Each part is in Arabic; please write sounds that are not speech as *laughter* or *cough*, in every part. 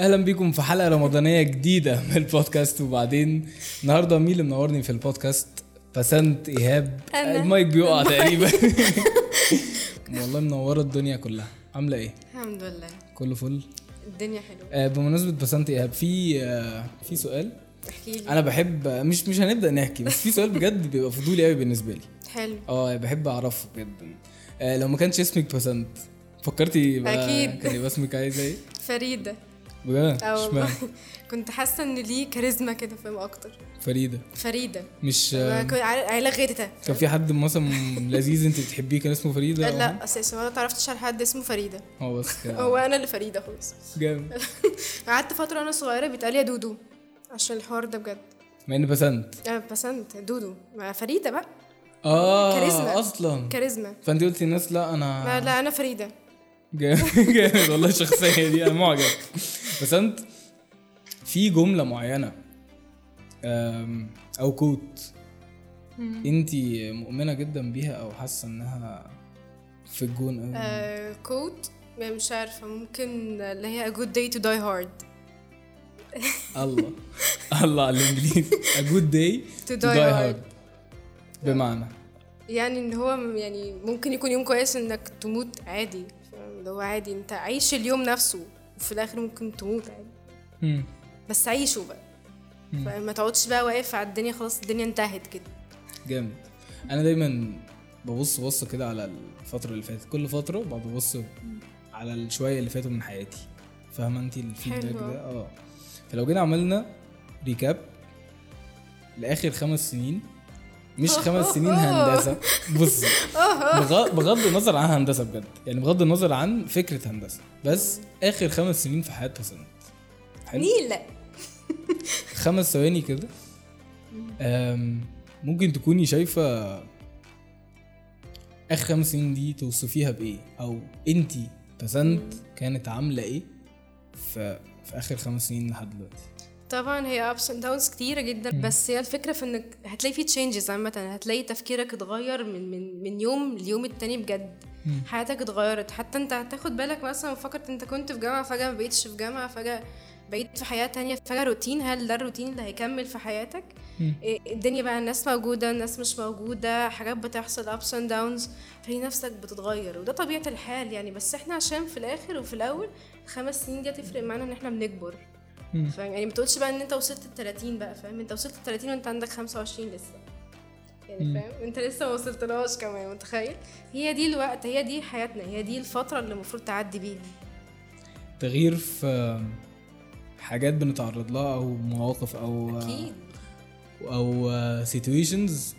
أهلا بيكم في حلقة رمضانية جديدة من البودكاست. وبعدين النهارده مين اللي منورني في البودكاست؟ بسنت إيهاب. أنا. المايك بيقع تقريبا. *laughs* *laughs* والله منورة الدنيا كلها. عاملة إيه؟ الحمد لله. كله فل؟ الدنيا حلوة. آه بمناسبة بسنت إيهاب في آه في سؤال. احكي لي. أنا بحب مش مش هنبدأ نحكي بس في سؤال بجد بيبقى فضولي قوي بالنسبة لي. حلو. آه بحب أعرفه جدا آه لو ما كانش اسمك بسنت فكرتي بقى أكيد. كان يبقى اسمك عايزه إيه؟ فريدة. بجد؟ آه اشمعنى؟ *laughs* كنت حاسة إن ليه كاريزما كده فاهم أكتر. فريدة. فريدة. مش عا- عيلة غيرتها. كان في حد مثلا لذيذ أنت بتحبيه كان اسمه فريدة؟ لا أساسا. ما تعرفتش على حد اسمه فريدة. هو بس *laughs* كده. هو أنا اللي فريدة خالص. جامد. *laughs* قعدت فترة وأنا صغيرة بيتقال يا دودو عشان الحوار ده بجد. مع ان بسنت. آه، بسنت. دودو. ما فريدة بقى. آه كاريزما. أصلا. كاريزما. فأنت قلتي الناس لا أنا لا أنا فريدة. جامد. جامد والله الشخصيه دي. أنا معجب. بسنت في جملة معينة أو كوت انت مؤمنة جدا بيها أو حاسة إنها في الجون قوي آه كوت مش عارفة ممكن اللي هي a good day to die hard. *laughs* الله الله على الإنجليزي. a good day *laughs* To to die die hard. hard. بمعنى؟ يعني إن هو يعني ممكن يكون يوم كويس إنك تموت عادي؟ اللي هو عادي أنت عيش اليوم نفسه. وفي الآخر ممكن تموت عادي. بس عيشه بقى. فما تقعدش بقى واقف على الدنيا خلاص الدنيا انتهت كده. جامد. أنا دايما ببص بص كده على الفترة اللي فاتت. كل فترة بقعد ببص على الشوية اللي فاتوا من حياتي. فاهمة انت ال feedback. ده؟ آه. فلو جينا عملنا recap لآخر خمس سنين مش خمس سنين هندسة. *laughs* بص بغ- بغض النظر عن هندسة بجد. يعني بغض النظر عن فكرة هندسة. بس آخر خمس سنين في حياه بسنت حلو؟ نيلة خمس ثواني كده. ممكن تكوني شايفة آخر خمس سنين دي توصفيها بإيه؟ أو أنتي بسنت كانت عاملة إيه في, في آخر خمس سنين لحد دلوقتي؟ طبعا هي ups and downs كتيرة جدا بس هي الفكرة في إنك هتلاقي في changes عامة هتلاقي تفكيرك اتغير من من من يوم ليوم التاني بجد. حياتك اتغيرت. حتى أنت هتاخد بالك مثلا فكرت أنت كنت في جامعة فجأة ما بقيتش في جامعة فجأة بقيت في حياة تانية فجأة. روتين هل ده الروتين اللي هيكمل في حياتك؟ إيه، الدنيا بقى الناس موجودة الناس مش موجودة حاجات بتحصل ups and downs. فهي نفسك بتتغير وده طبيعة الحال يعني. بس إحنا عشان في الآخر وفي الأول الخمس سنين دي هتفرق معانا إن إحنا بنكبر. فاهم؟ يعني ما تقولش بقى إن أنت وصلت ال 30 بقى فاهم؟ أنت وصلت ال 30 وأنت عندك 25 لسه. يعني فاهم؟ أنت لسه ما وصلتلهاش كمان متخيل؟ هي دي الوقت هي دي حياتنا هي دي الفترة اللي المفروض تعدي بيها. تغيير في حاجات بنتعرض لها أو مواقف أو أكيد. أو situations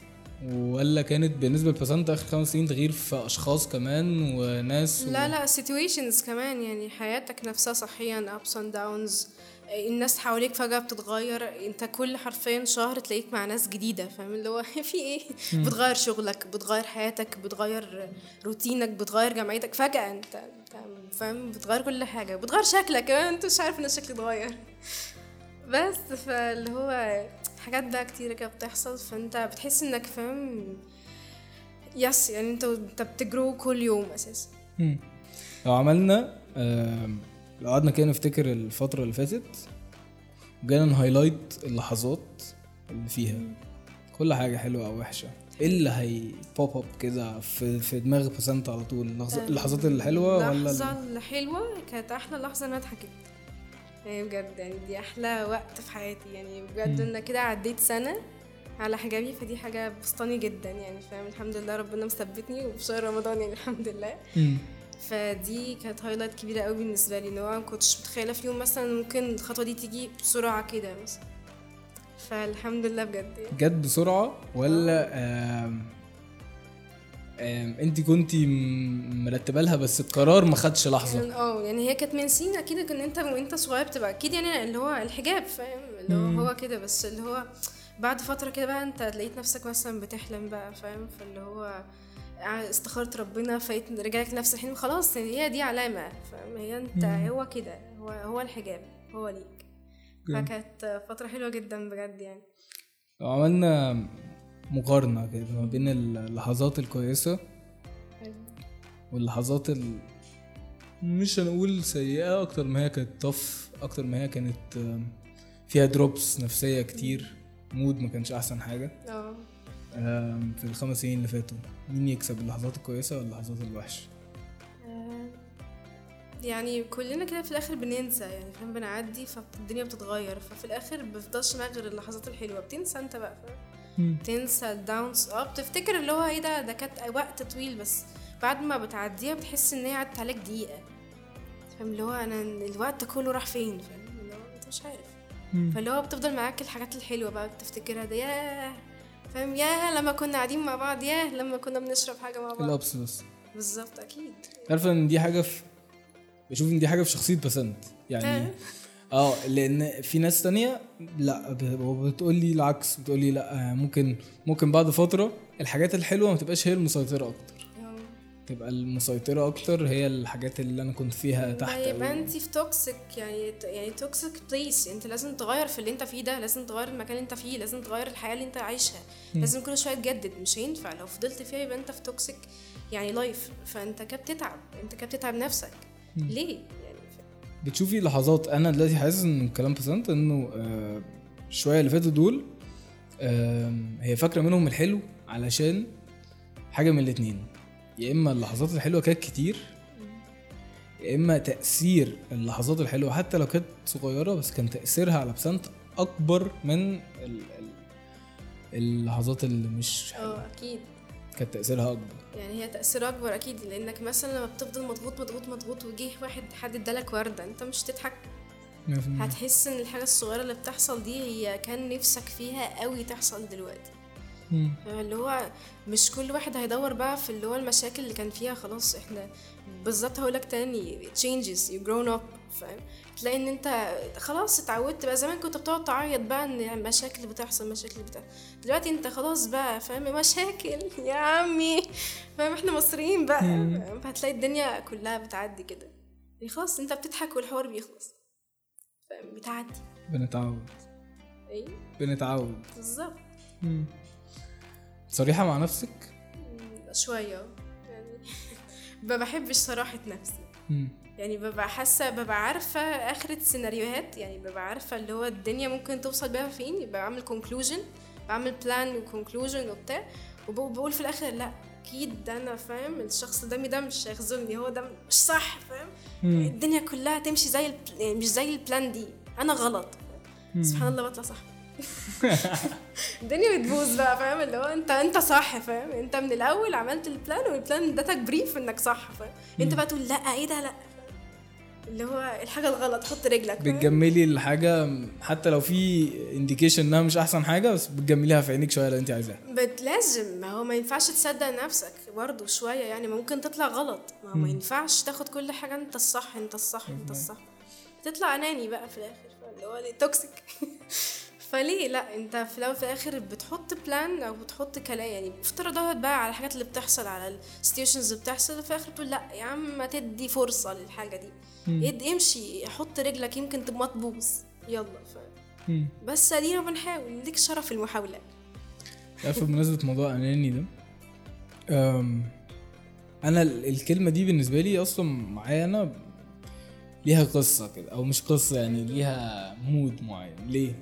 ولا كانت بالنسبة لبسنت آخر خمس سنين تغيير في أشخاص كمان وناس و... لا لا situations كمان يعني حياتك نفسها صحيا ups and downs الناس حواليك فجأة بتتغير انت كل حرفيا شهر تلاقيك مع ناس جديدة فاهم؟ اللي هو *laughs* في إيه؟ بتغير شغلك بتغير حياتك بتغير روتينك بتغير جامعتك فجأة انت فاهم؟ بتغير كل حاجة بتغير شكلك كمان انت مش عارف ان الشكل اتغير. بس فاللي هو حاجات بقى كتيرة كده بتحصل فانت بتحس انك فاهم؟ yes يعني انت انت بت grow كل يوم أساسا. لو عملنا آم، لو قعدنا كده نفتكر الفترة اللي فاتت وجينا ن highlight اللحظات اللي فيها. كل حاجة حلوة أو وحشة. إيه اللي هي pop up كده في في دماغ بسنت على طول؟ اللحظ- اللحظات الحلوة ولا اللحظة ال- الحلوة كانت أحلى لحظة إن أنا ضحكت يعني بجد يعني دي أحلى وقت في حياتي. يعني بجد إن كده عديت سنة على حجابي فدي حاجة بسطاني جدا. يعني فاهم؟ الحمد لله ربنا مثبتني وفي شهر رمضان يعني الحمد لله. فدي كانت هايلايت كبيرة قوي بالنسبة لي إن هو ما كنتش متخيلة في يوم مثلا ممكن الخطوة دي تيجي بسرعة كده مثلا. فالحمد لله بجد يعني. جت بسرعة ولا آم آم أنت كنتي م- مرتبة لها بس القرار ما خدش لحظة؟ كان- آه يعني هي كانت من سنين أكيد إن أنت وأنت صغير بتبقى أكيد يعني اللي هو الحجاب فاهم؟ اللي هو هو كده بس اللي هو بعد فترة كده بقى أنت لقيت نفسك مثلا بتحلم بقى فاهم؟ فاللي هو استخرت ربنا فايت رجعك نفس الحلم خلاص يعني هي دي علامة. فاهم؟ هي انت هو كده هو هو الحجاب هو ليك. فكانت فترة حلوة جدا بجد يعني. لو عملنا مقارنة كده ما بين اللحظات الكويسة واللحظات ال... مش هنقول سيئة أكتر ما هي كانت tough أكتر ما هي كانت فيها drops نفسية كتير mood ما كانش أحسن حاجة. آه. في الخمس سنين اللي فاتوا مين يكسب اللحظات الكويسة ولا اللحظات الوحشة؟ آه، يعني كلنا كده في الآخر بننسى يعني فاهم بنعدي فالدنيا بتتغير ففي الآخر بيفضلش معاك غير اللحظات الحلوة. بتنسى أنت بقى فاهم؟ تنسى الداونز. آه بتفتكر اللي هو إيه ده؟ ده كانت وقت طويل بس بعد ما بتعديها بتحس إن هي عدت عليك دقيقة. فاهم؟ اللي هو أنا الوقت كله راح فين؟ فاهم؟ اللي هو أنت مش عارف. فاللي هو بتفضل معاك الحاجات الحلوة بقى بتفتكرها ده ياه. فاهم ياه لما كنا قاعدين مع بعض ياه لما كنا بنشرب حاجة مع بعض الأبس بس بالظبط أكيد عارفة إن دي حاجة في بشوف إن دي حاجة في شخصية بسنت يعني آه. آه لأن في ناس تانية لأ بتقول لي العكس بتقول لي لأ ممكن ممكن بعد فترة الحاجات الحلوة ما تبقاش هي المسيطرة أكتر. تبقى المسيطرة أكتر هي الحاجات اللي أنا كنت فيها تحت يبقى. انت في toxic يعني يعني toxic place أنت لازم تغير في اللي أنت فيه ده لازم تغير المكان اللي أنت فيه لازم تغير الحياة اللي أنت عايشها. لازم كل شوية تجدد مش هينفع. لو فضلت فيها يبقى أنت في toxic يعني life فأنت كده بتتعب أنت كده بتتعب نفسك. ليه؟ يعني ف- بتشوفي لحظات أنا دلوقتي حاسس إن كلام بسنت إنه آه شوية اللي فاتوا دول آه هي فاكرة منهم الحلو علشان حاجة من الاتنين. يا إما اللحظات الحلوة كانت كتير يا إما تأثير اللحظات الحلوة حتى لو كانت صغيرة بس كان تأثيرها على بسنت أكبر من ال- ال- اللحظات اللي مش حلوة آه أكيد كانت تأثيرها أكبر يعني هي تأثير أكبر أكيد لأنك مثلا لما بتفضل مضغوط مضغوط مضغوط وجه واحد حد ادالك وردة أنت مش تضحك 100%. هتحس إن الحاجة الصغيرة اللي بتحصل دي هي كان نفسك فيها قوي تحصل دلوقتي. اللي هو مش كل واحد هيدور بقى في اللي هو المشاكل اللي كان فيها خلاص إحنا بالظبط هقولك تاني changes you grown up فاهم؟ تلاقي ان انت خلاص اتعودت بقى زمان كنت بتقعد تعيط بقى ان اللي بتحصل مشاكل بتحصل. دلوقتي انت خلاص بقى فاهم؟ مشاكل *laughs* يا عمي فاهم؟ إحنا مصريين بقى فاهم؟ فهتلاقي الدنيا كلها بتعدي كده. يعني خلاص انت بتضحك والحوار بيخلص فاهم؟ بتعدي. بنتعود. إيه؟ بنتعود. بالظبط. مم. صريحة مع نفسك؟ شوية. يعني *laughs* ما بحبش صراحة نفسي. يعني ببقى حاسة ببقى عارفة آخرة السيناريوهات يعني ببقى عارفة اللي هو الدنيا ممكن توصل بيها فين. يبقى بعمل conclusion بعمل plan و conclusion وبتاع. وبقول في الآخر لأ أكيد ده أنا فاهم الشخص قدامي ده مش هيخذلني هو ده مش صح فاهم. الدنيا كلها تمشي زي. يعني مش زي ال plan دي. أنا غلط. سبحان الله بطلع صح. *laughs* الدنيا بتبوظ بقى فاهم؟ اللي هو انت انت صح فاهم؟ انت من الأول عملت ال plan وال plan ادتك proof انك صح فاهم؟ انت بقى تقول لأ إيه ده؟ لأ. اللي هو الحاجة الغلط حط رجلك؟ بتجملي الحاجة حتى لو في indication إنها مش أحسن حاجة بس بتجمليها في عينيك شوية لو أنت عايزاها. بت لازم ما هو ما ينفعش تصدق نفسك برضه شوية يعني ممكن تطلع غلط. ما هو ما ينفعش تاخد كل حاجة انت الصح انت الصح انت الصح. تطلع أناني بقى في الآخر اللي هو toxic *laughs* فليه؟ لا انت في الأول وفي الآخر بتحط plan أو بتحط كلام يعني افتراضات بقى على الحاجات اللي بتحصل على ال situations اللي بتحصل وفي الآخر تقول لا يا عم ما تدي فرصة للحاجة دي. اد- امشي حط رجلك يمكن تبقى تبوظ يلا ف... مم. بس ادينا بنحاول ليك شرف المحاولة. عارفة بمناسبة موضوع أناني ده أم، أنا ال- الكلمة دي بالنسبة لي أصلا معايا أنا ليها قصة كده أو مش قصة يعني ليها مود معين. ليه؟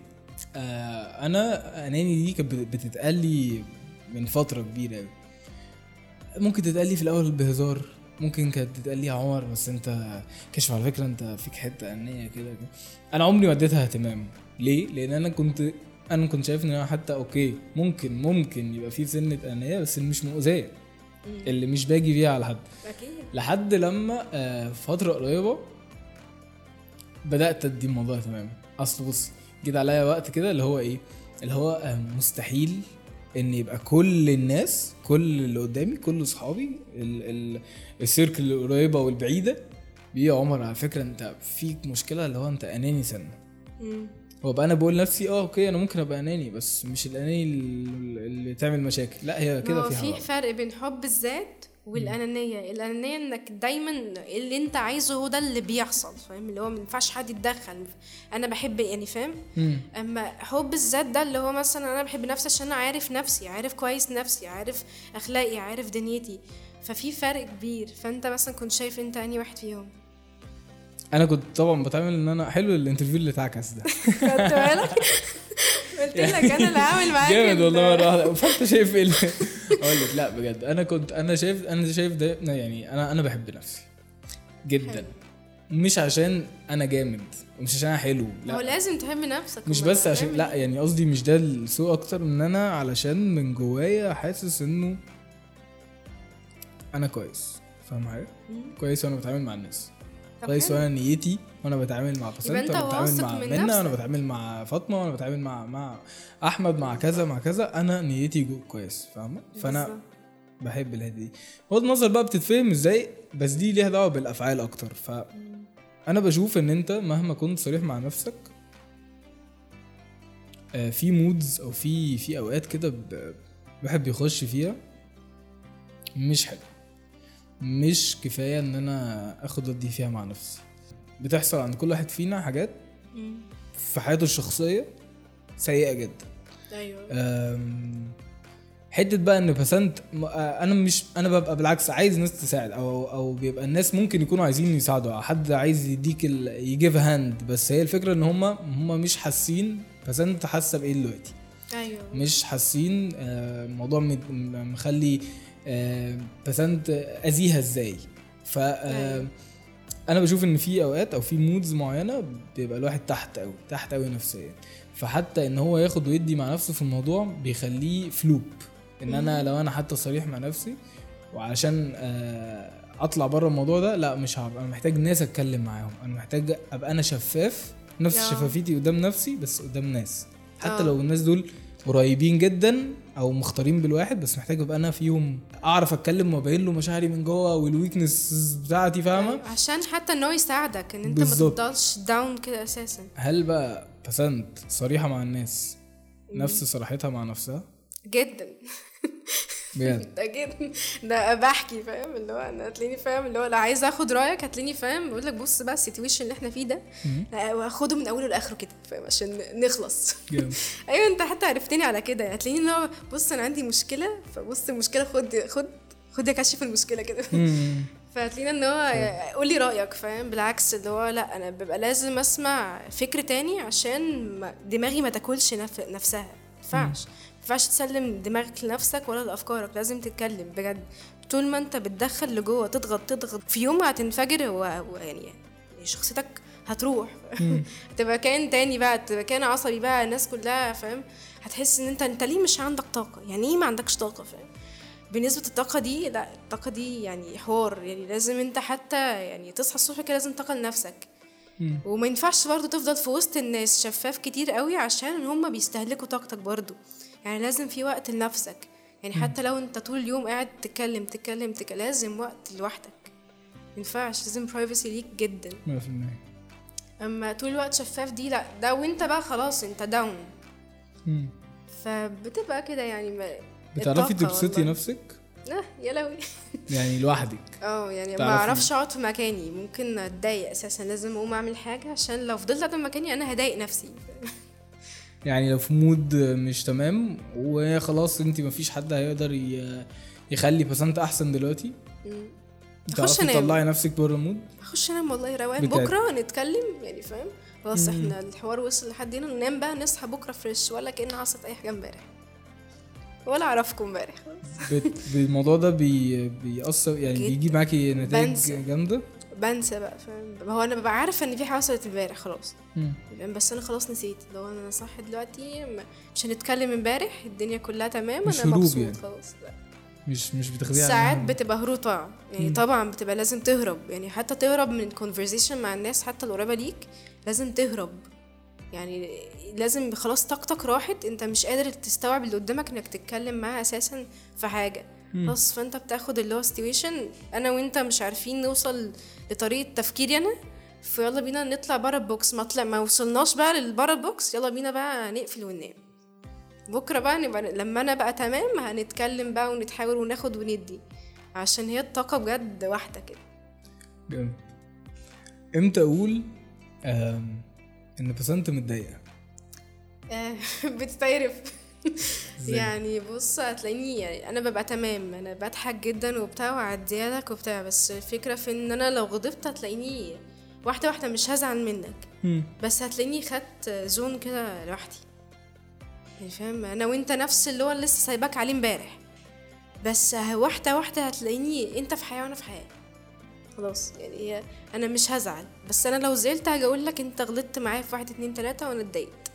آه أنا أناني دي كانت بت- بتتقال لي من فترة كبيرة أوي. ممكن تتقال لي في الأول بهزار ممكن كانت تتقال لي يا عمر بس أنت كشف على فكرة أنت فيك حتة انيه كده. أنا عمري ما اديتها اهتمام. ليه؟ لأن أنا كنت أنا كنت شايف إن أنا حتى أوكي ممكن ممكن يبقى في سنة انيه بس اللي مش مؤذية. اللي مش باجي بيها على حد. أكيد. لحد لما آه، فترة قريبة بدأت أدي الموضوع اهتمام. أصل بص جيت عليا وقت كده اللي هو إيه اللي هو آه، مستحيل إن يبقى كل الناس كل اللي قدامي كل اصحابي ال- ال- السيركل القريبه والبعيدة يا عمر على فكرة أنت فيك مشكلة اللي هو أنت أناني سنة. هو بقى أنا بقول لنفسي آه أوكي أنا ممكن أبقى أناني بس مش الأناني اللي تعمل مشاكل لا هي كده فيها في. فرق بين حب الذات والأنانية. الأنانية إنك دايما اللي أنت عايزه هو ده اللي بيحصل فاهم؟ اللي هو ما ينفعش حد يتدخل. أنا بحب يعني فاهم. أما حب الذات ده اللي هو مثلا أنا بحب نفسي عشان أنا عارف نفسي عارف كويس نفسي عارف أخلاقي عارف دنيتي. ففي فرق كبير. فأنت مثلا كنت شايف أنت أنهي واحد فيهم؟ أنا كنت طبعا بتعامل إن أنا حلو الانترفيو اللي اتعكس ده. *laughs* خدت بالك؟ *laughs* قلت لك أنا اللي هعمل معاك جامد ال- والله مرة واحدة. فانت شايف إيه أقول لك لا بجد. أنا كنت أنا شايف أنا شايف ده يعني أنا أنا بحب نفسي جدا. حلو. مش عشان أنا جامد ومش عشان أنا حلو هو لا لازم تحب نفسك مش بس عشان لا إيه؟ يعني قصدي مش ده السوء أكتر من أنا علشان من جوايا حاسس إنه أنا كويس. فاهم حاجة. كويس وأنا بتعامل مع الناس. كويس. وأنا نيتي وأنا بتعامل مع أنت وأنا بتعامل مع من منى وأنا. بتعامل مع فاطمة وأنا بتعامل مع مع أحمد مع كذا مع كذا أنا نيتي جو كويس فاهمة فأنا. بحب الحتة دي بغض النظر بقى بتتفهم إزاي بس دي ليها دعوة بالأفعال أكتر ف أنا بشوف إن أنت مهما كنت صريح مع نفسك آه، في مودز أو في في أوقات كده الواحد بيخش فيها مش حلو مش كفاية إن أنا آخد ودي فيها مع نفسي بتحصل عند كل واحد فينا حاجات. في حياته الشخصية سيئة جدا أيوه حتة بقى إن بسنت آه، أنا مش أنا ببقى بالعكس عايز ناس تساعد أو أو بيبقى الناس ممكن يكونوا عايزين يساعدوا أو حد عايز يديك. ي give hand بس هي الفكرة إن هم هم مش حاسين بسنت حاسة بإيه دلوقتي أيوه مش حاسين آه، الموضوع م- مخلي آه، بسنت أذيها إزاي. ف آه، أيوة. أنا بشوف إن في أوقات أو في moods معينة بيبقى الواحد تحت قوي تحت قوي نفسيا. فحتى إن هو ياخد ويدي مع نفسه في الموضوع بيخليه فلوب. إن أنا لو أنا حتى صريح مع نفسي وعشان آه، أطلع بره الموضوع ده لا مش هبقى أنا محتاج ناس أتكلم معاهم. أنا محتاج أبقى أنا شفاف نفس آه. شفافيتي قدام نفسي بس قدام ناس. حتى آه. لو الناس دول قريبين جدا أو مختارين بالواحد بس محتاج أبقى أنا فيهم أعرف أتكلم وأبين له مشاعري من جوه والويكنس بتاعتي فاهمة. عشان حتى إن هو يساعدك إن أنت بالظبط. ما تفضلش down كده أساسا. هل بقى بسنت صريحة مع الناس؟ نفس صراحتها مع نفسها؟ جدا. *laughs* *laughs* ده جدا ده بحكي فاهم؟ اللي هو أنا هتلاقيني فاهم؟ اللي هو لو عايز آخد رأيك هتلاقيني فاهم؟ بقول لك بص بقى ال situation اللي إحنا فيه ده واخده من أوله لآخره كده فاهم؟ عشان نخلص. *laughs* أيوه أنت حتى عرفتني على كده. هتلاقيني اللي هو بص أنا عندي مشكلة فبص المشكلة خد خد خد يا كشف المشكلة كده. مم. *laughs* فهتلاقينا إن هو قول لي رأيك فاهم؟ بالعكس اللي هو لا أنا ببقى لازم أسمع فكر تاني عشان ما دماغي ما تاكلش نف... نفسها ما ينفعش. ينفعش تسلم دماغك لنفسك ولا لأفكارك لازم تتكلم بجد. طول ما انت بتدخل لجوه تضغط تضغط في يوم هتنفجر و... و... يعني يعني شخصيتك هتروح. *laughs* تبقى كائن تاني بقى تبقى كائن عصبي بقى الناس كلها فاهم؟ هتحس ان انت انت ليه مش عندك طاقة؟ يعني إيه ما عندكش طاقة فاهم؟ بالنسبة الطاقه دي لا الطاقة دي يعني حوار. يعني لازم انت حتى يعني تصحى الصبح كده لازم طاقه لنفسك. وما ينفعش برضو تفضل في وسط الناس. شفاف كتير قوي عشان هم بيستهلكوا طاقتك برضو. يعني لازم في وقت لنفسك. يعني حتى لو انت طول اليوم قاعد تتكلم تتكلم تتكلم لازم وقت لوحدك. مينفعش لازم برايفسي ليك جدا. 100% أما طول الوقت شفاف دي لأ ده وانت بقى خلاص انت down مم. فبتبقى كده يعني ما بتعرفي تبسطي. نفسك؟ آه يا لهوي. يعني لوحدك. *laughs* آه يعني ما. أعرفش أقعد في مكاني. ممكن أتضايق أساسا لازم أقوم أعمل حاجة عشان لو فضلت قاعدة في مكاني أنا هضايق نفسي. *laughs* يعني لو في mood مش تمام وخلاص انت مفيش حد هيقدر يخلي بسنت أحسن دلوقتي. تعرفي أنام. تطلعي نفسك بره ال mood؟ أخش أنام والله روقان. بكرة نتكلم يعني فاهم؟ خلاص إحنا الحوار وصل لحد هنا. ننام بقى نصحى بكرة fresh ولا كأن حصلت أي حاجة امبارح. ولا أعرفكم امبارح. الموضوع ده بي بيأثر يعني. بيجيب معاكي نتائج. جامدة. بنسى بقى فاهم؟ هو أنا ببقى عارفة إن في حاجة حصلت امبارح خلاص. مم. بس أنا خلاص نسيت. لو أنا صاحي دلوقتي مش هنتكلم امبارح الدنيا كلها تمام أنا مبسوط يعني. خلاص لا. مش مش بتاخديها ساعات على- بتبقى هروب طبعا يعني طبعا بتبقى لازم تهرب. يعني حتى تهرب من conversation مع الناس حتى القريبه ليك لازم تهرب. يعني لازم خلاص طاقتك راحت أنت مش قادر تستوعب اللي قدامك إنك تتكلم معاه أساسا في حاجة. خلاص فأنت بتاخد اللي هو situation. أنا وأنت مش عارفين نوصل لطريقة تفكيري أنا فيلا بينا نطلع بره ال box. ما طلع ما وصلناش بقى لبره ال box. يلا بينا بقى نقفل وننام. بكرة بقى نبقى لما أنا بقى تمام هنتكلم بقى ونتحاور وناخد وندي. عشان هي الطاقة بجد واحدة كده. جامد إمتى أقول إن بسنت متضايقة؟ آه، *laughs* بتتعرف؟ يعني بص هتلاقيني يعني أنا ببقى تمام أنا بضحك جدا وبتاع وعديها لك وبتاع بس الفكرة في إن أنا لو غضبت هتلاقيني واحدة واحدة مش هزعل منك. بس هتلاقيني خدت زون كده لوحدي. يعني فاهم؟ أنا وأنت نفس اللي هو لسه سايباك عليه امبارح. بس واحدة واحدة هتلاقيني أنت في حياة وأنا في حياة. خلاص يعني أنا مش هزعل. بس أنا لو زعلت هاجي أقول لك أنت غلطت معايا في واحد اتنين تلاتة وأنا اتضايقت.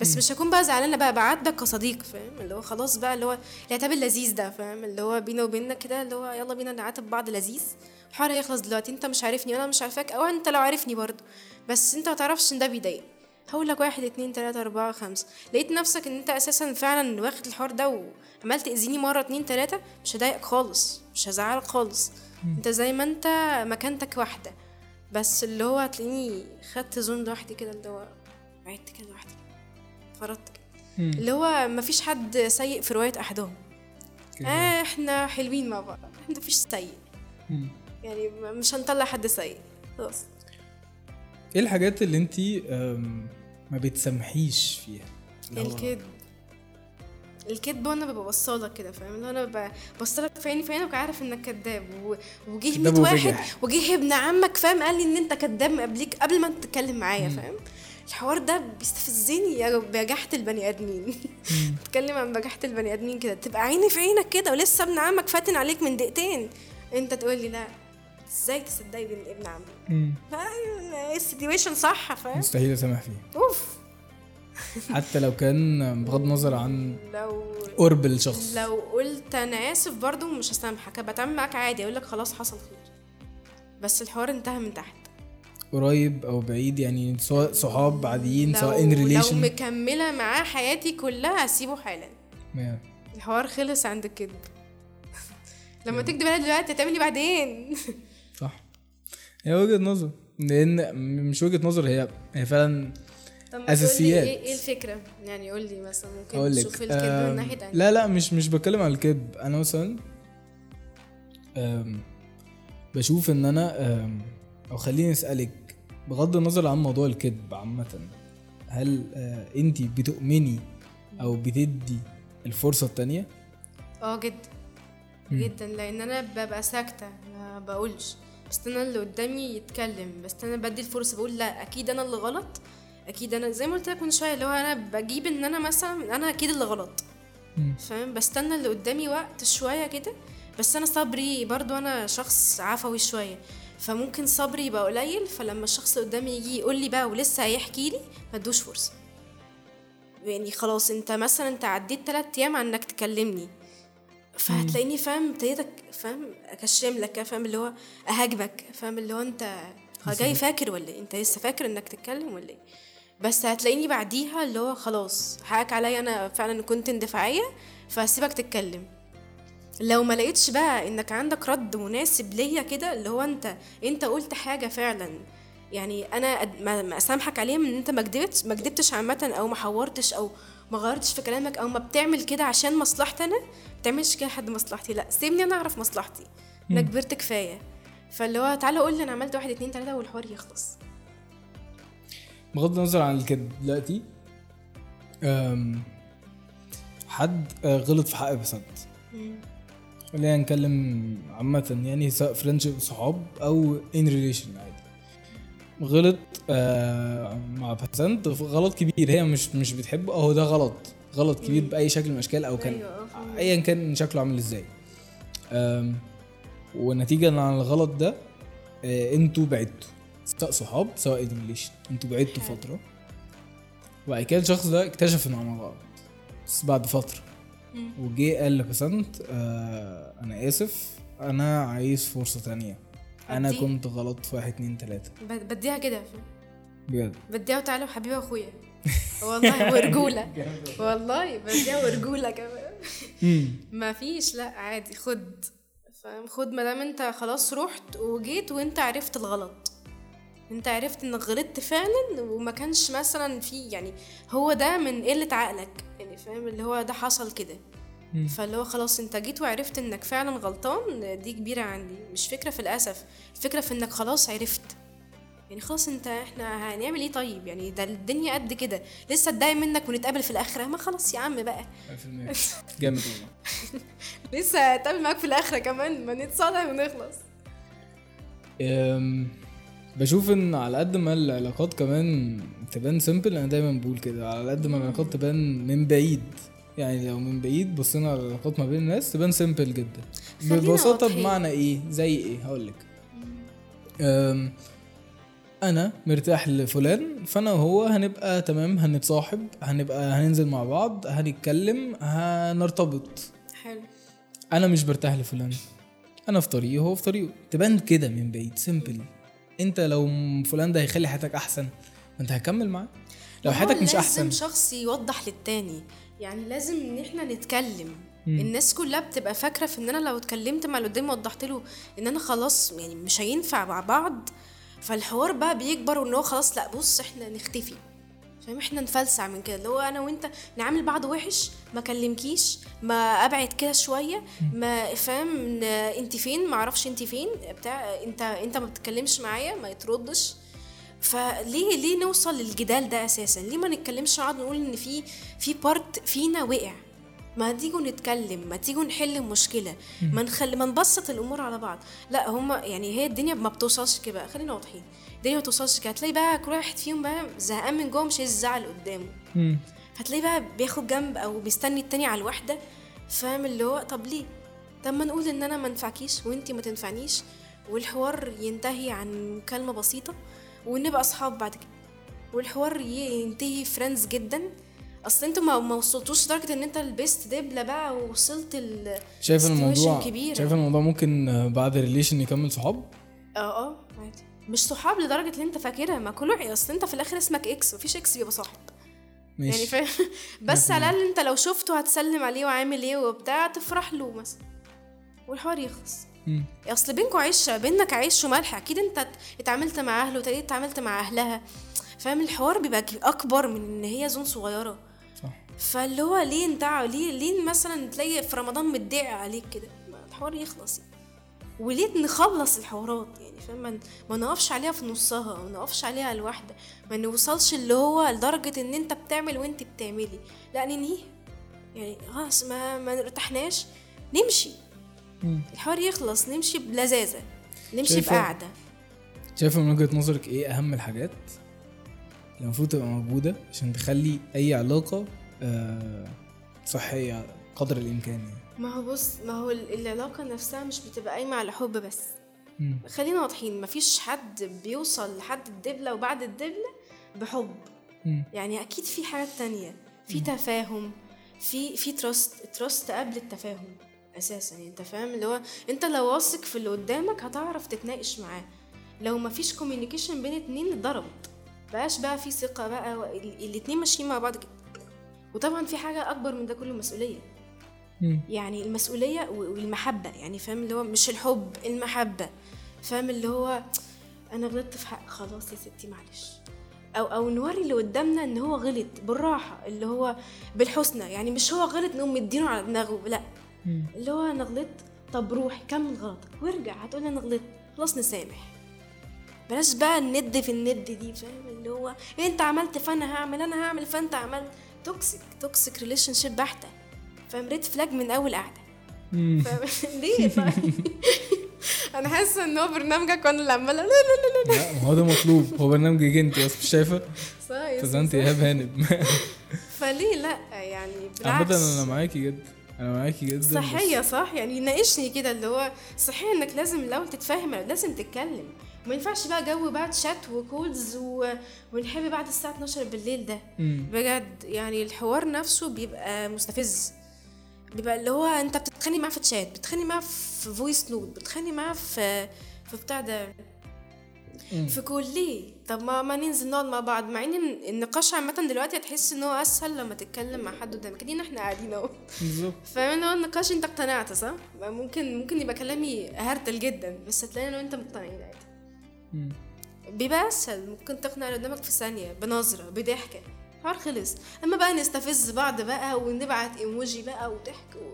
بس مش هكون بقى زعلانة بقى بعدك كصديق فاهم؟ اللي هو خلاص بقى اللي هو العتاب اللذيذ ده فاهم؟ اللي هو بينا وبيننا كده اللي هو يلا بينا نعاتب بعض لذيذ. الحوار هيخلص دلوقتي انت مش عارفني وأنا مش عارفاك أو انت لو عارفني برضه. بس انت ما تعرفش إن ده بيضايق. هقول لك واحد اتنين تلاتة أربعة خمسة. لقيت نفسك إن أنت أساسا فعلا واخد الحوار ده وعمال تأذيني مرة اتنين تلاتة مش هضايقك خالص مش هزعلك خالص. أنت زي ما أنت مكانتك واحدة. بس اللي هو هتلاقيني خدت زون لوحدي كده اللي هو بعدت كده لوحدي. مم. اللي هو مفيش حد سيء في رواية أحدهم. كده. آه إحنا حلوين مع بعض. إحنا مفيش سيء. مم. يعني مش هنطلع حد سيء. خلاص. إيه الحاجات اللي انت ما بتسامحيش فيها؟ الكذب. الكذب وأنا ببقى بصالك كده فاهم؟ اللي أنا ببقى بصلك في عيني في عينك وعارف إنك كذاب. وجه كداب 100 واحد. وجه ابن عمك فاهم؟ قال لي إن أنت كذاب قبليك قبل ما تتكلم معايا فاهم؟ الحوار ده بيستفزني يا بجحت البني آدمين. *laughs* بتكلم عن بجاحة البني آدمين كده. تبقى عيني في عينك كده ولسه ابن عمك فاتن عليك من دقيقتين. انت تقول لي لا إزاي تصدقي بين ابن عمك؟ مم. ال situation صح فاهم؟ مستحيل أسامح فيه. أوف. حتى لو كان بغض النظر عن لو قرب الشخص. لو قلت أنا آسف برضو مش هسامحك بتعامل معاك عادي أقول لك خلاص حصل خير. بس الحوار انتهى من تحت. قريب أو بعيد يعني سواء صحاب عاديين لو سواء in love relation مكملة معاه حياتي كلها هسيبه حالا. الحوار خلص عند الكذب *laughs* لما تكدب عليا دلوقتي هتعمل لي بعدين؟ *laughs* صح. هي وجهة نظر لأن مش وجهة نظر هي هي فعلا تقولي أساسيات. إيه الفكرة؟ يعني قول لي مثلا ممكن تشوف الكذب من ناحية لا لا مش مش بتكلم على الكذب. أنا مثلا بشوف إن أنا أو خليني أسألك بغض النظر عن موضوع الكذب عامة هل انت بتؤمني أو بتدي الفرصة التانية؟ آه جدا. جدا لأن أنا ببقى ساكتة ما بقولش. بس أنا اللي قدامي يتكلم بس أنا بدي الفرصة بقول لا أكيد أنا اللي غلط. أكيد أنا زي ما قلت لك من شوية اللي هو أنا بجيب إن أنا مثلا أنا أكيد اللي غلط. فاهم؟ بستنى اللي قدامي وقت شوية كده بس أنا صبري برضو أنا شخص عفوي شوية. فممكن صبري يبقى قليل فلما الشخص اللي قدامي يجي يقول لي بقى ولسه هيحكي لي ما ادوش فرصة. يعني خلاص انت مثلا انت عديت تلات أيام عن إنك تكلمني. فهتلاقيني فاهم ابتديتك فاهم أكشم لك فاهم اللي هو أهاجمك فاهم اللي هو انت جاي فاكر ولا إيه؟ انت لسه فاكر إنك تتكلم ولا إيه؟ بس هتلاقيني بعديها اللي هو خلاص حقك عليا أنا فعلا كنت اندفاعية فهسيبك تتكلم. لو ما لقيتش بقى انك عندك رد مناسب ليا كده اللي هو انت انت قلت حاجة فعلا. يعني أنا ما أسامحك عليها من إن أنت ما كدبتش ما كدبتش عامة أو ما حورتش أو ما غيرتش في كلامك أو ما بتعمل كده عشان مصلحتي أنا. ما بتعملش كده لحد مصلحتي. لا سيبني أنا أعرف مصلحتي. أنا كبرت كفاية. فاللي هو تعالى قول لي أنا عملت واحد اتنين تلاتة والحوار يخلص. بغض النظر عن الكذب دلوقتي حد آه، غلط في حق بسنت. خلينا نتكلم عامة يعني سواء friendship صحاب أو in relation عادي. غلط آه مع بسنت غلط كبير هي مش مش بتحبه. أهو ده غلط. غلط كبير بأي شكل من الأشكال أو كان أيوة، آه، فاهمة. ايا كان شكله عامل إزاي. آم، ونتيجة عن الغلط ده آه أنتوا بعدتوا. سواء صحاب سواء in relation أنتوا بعدتوا. فترة. وبعد كده الشخص ده اكتشف إنه مع بعض بس بعد فترة. وجي قال لبسنت آه أنا آسف أنا عايز فرصة تانية. أنا أدي؟ كنت غلط في واحد اتنين تلاتة. ب- بديها كده. بجد؟ بديها وتعالى وحبيبي وأخويا. *laughs* والله ورجولة. *laughs* والله. بديها ورجولة كمان. *laughs* ما فيش لا عادي. خد. فاهم؟ خد ما دام انت خلاص رحت وجيت وانت عرفت الغلط. انت عرفت انك غلطت فعلا وما كانش مثلا في يعني هو ده من قلة عقلك. يعني فاهم؟ اللي هو ده حصل كده. فاللي هو خلاص انت جيت وعرفت انك فعلا غلطان دي كبيرة عندي. مش فكرة في الأسف الفكرة في انك خلاص عرفت. يعني خلاص انت إحنا هنعمل إيه طيب؟ يعني ده الدنيا قد كده. لسه اتضايق منك ونتقابل في الآخرة ما خلاص يا عم بقى. 100% جامد والله. *laughs* لسه هتقابل معاك في الآخرة كمان. ما نتصالح ونخلص. بشوف إن على قد ما العلاقات كمان تبان simple أنا دايما بقول كده. على قد ما العلاقات تبان من بعيد يعني لو من بعيد بصينا على العلاقات ما بين الناس تبان simple جدا. واضحين. بمعنى إيه؟ زي إيه؟ هقول لك أنا مرتاح لفلان فأنا وهو هنبقى تمام هنتصاحب هنبقى هننزل مع بعض هنتكلم هنرتبط. حلو. أنا مش برتاح لفلان. أنا في طريقي وهو في طريقه. تبان كده من بعيد سيمبل انت لو فلان ده هيخلي حياتك احسن ما انت هكمل معاه. لو حياتك مش لازم احسن. شخص يوضح للتاني. يعني لازم ان إحنا نتكلم. الناس كلها بتبقى فاكرة في ان أنا لو اتكلمت مع اللي قدامي وضحت له ان أنا خلاص يعني مش هينفع مع بعض. فالحوار بقى بيكبر وان هو خلاص لا بص إحنا نختفي. فاهم؟ إحنا نفلسع من كده. اللي هو أنا وأنت نعامل بعض وحش ما كلمكيش ما أبعد كده شوية ما فاهم؟ أنت فين؟ ما أعرفش أنت فين؟ بتاع أنت أنت ما بتتكلمش معايا ما يتردش. فليه ليه نوصل للجدال ده أساسا؟ ليه ما نتكلمش نقعد نقول إن في في بارت فينا وقع؟ ما تيجوا نتكلم ما تيجوا نحل المشكلة ما نخلي ما نبسط الأمور على بعض. لا هما يعني هي الدنيا ما بتوصلش كده. خلينا واضحين. الدنيا ما بتوصلش كده هتلاقي بقى كل واحد فيهم بقى زهقان من جوه مش عايز يزعل قدامه. هتلاقيه بقى بياخد جنب أو بيستني التاني على الواحدة فاهم؟ اللي هو طب ليه؟ طب ما نقول إن أنا ما انفعكيش وإنتي ما تنفعنيش والحوار ينتهي عن كلمة بسيطة ونبقى أصحاب بعد كده. والحوار ينتهي friends جدا. أصل أنتوا ما ما وصلتوش لدرجة إن أنت لبست دبلة بقى ووصلت ال شايف الموضوع كبيرة. شايف الموضوع ممكن بعد ال relationship يكمل صحاب؟ آه آه. مش صحاب لدرجة اللي انت فاكرها. ما كل واحد أصل انت في الآخر اسمك إكس مفيش إكس بيبقى صاحب. يعني ماشي. فاهم؟ *laughs* بس على الأقل انت لو شفته هتسلم عليه وعامل إيه وبتاع تفرح له مثلا. والحوار يخلص. أصل بينكوا عشره بينك عيش وملح. أكيد انت ات- اتعاملت مع أهله وتلاقيت اتعاملت مع أهلها. فاهم؟ الحوار بيبقى أكبر من إن هي زون صغيرة. صح. فاللي هو ليه انت ليه ليه مثلا تلاقي في رمضان متضايق عليك كده؟ الحوار يخلص يعني. وليه نخلص الحوارات؟ يعني فاهم؟ ما نقفش عليها في نصها ما نقفش عليها الواحده ما نوصلش اللي هو لدرجة إن أنت بتعمل وأنت بتعملي. لا ننهي. يعني خلاص ما ما ارتحناش. نمشي. الحوار يخلص. نمشي بلذاذة. نمشي شايفة- بقعدة. شايف من وجهة نظرك إيه أهم الحاجات اللي المفروض تبقى موجودة عشان تخلي أي علاقة آه، صحية قدر الإمكان يعني. ما هو بص ما هو ال- العلاقة نفسها مش بتبقى قايمة على حب بس. مم. خلينا واضحين مفيش حد بيوصل لحد الدبلة وبعد الدبلة بحب. مم. يعني أكيد في حاجات تانية. في تفاهم في في trust trust قبل التفاهم أساسا. يعني أنت فاهم؟ اللي هو أنت لو واثق في اللي قدامك هتعرف تتناقش معاه. لو مفيش communication بين اتنين اتضربت. بقاش بقى في ثقة بقى الاتنين ماشيين مع بعض كده. وطبعا في حاجة أكبر من ده كله مسؤولية. مم. يعني المسؤولية و- والمحبة يعني فاهم اللي هو مش الحب المحبة. فاهم اللي هو أنا غلطت في حق خلاص يا ستي معلش. أو أو نوري اللي قدامنا إن هو غلط بالراحة اللي هو بالحسنى. يعني مش هو غلط نقوم مدينه على دماغه لا. مم. اللي هو أنا غلطت طب روح كمل غلطك. وارجع هتقول أنا غلطت. خلاص نسامح. بلاش بقى الند في الند دي فاهم اللي هو أنت عملت فأنا هعمل أنا هعمل فأنت عملت. toxic toxic relationship بحتة. فاهم؟ red flag من أول قعدة. *laughs* ليه؟ طيب. *laughs* أنا حاسة إن هو برنامجك وأنا اللي عمالة لا لا لا لا لا. ما هو ده مطلوب. هو برنامجك انت بس مش شايفة. صحيح بسنت ايهاب هانم فليه لا؟ يعني بالعكس أنا معاكي جدا أنا معاكي جدا صحية صح. يعني ناقشني كده اللي هو صحيح إنك لازم الأول تتفاهم لازم تتكلم. وما ينفعش بقى جو بقى chat و calls و... ونحب بعد الساعة 12 بالليل ده. بجد يعني الحوار نفسه بيبقى مستفز. بيبقى اللي هو انت بتتخانق معاه في تشات بتتخانق معاه في voice note بتتخانق معاه في في بتاع ده. في كل ليه؟ طب ما ما ننزل نقعد مع بعض. مع إن النقاش عامة دلوقتي هتحس إن هو أسهل لما تتكلم مع حد قدامك. ادينا إحنا قاعدين أهو. بالظبط. *laughs* فاهم؟ هو النقاش انت اقتنعت صح؟ ممكن ممكن يبقى كلامي هرتل جدا بس هتلاقي أنا وأنت مقتنعين عادي. بيبقى أسهل. ممكن تقنع اللي قدامك في ثانية بنظرة بضحكة. الحوار خلص. أما بقى نستفز بعض بقى ونبعت إيموجي بقى وضحك و...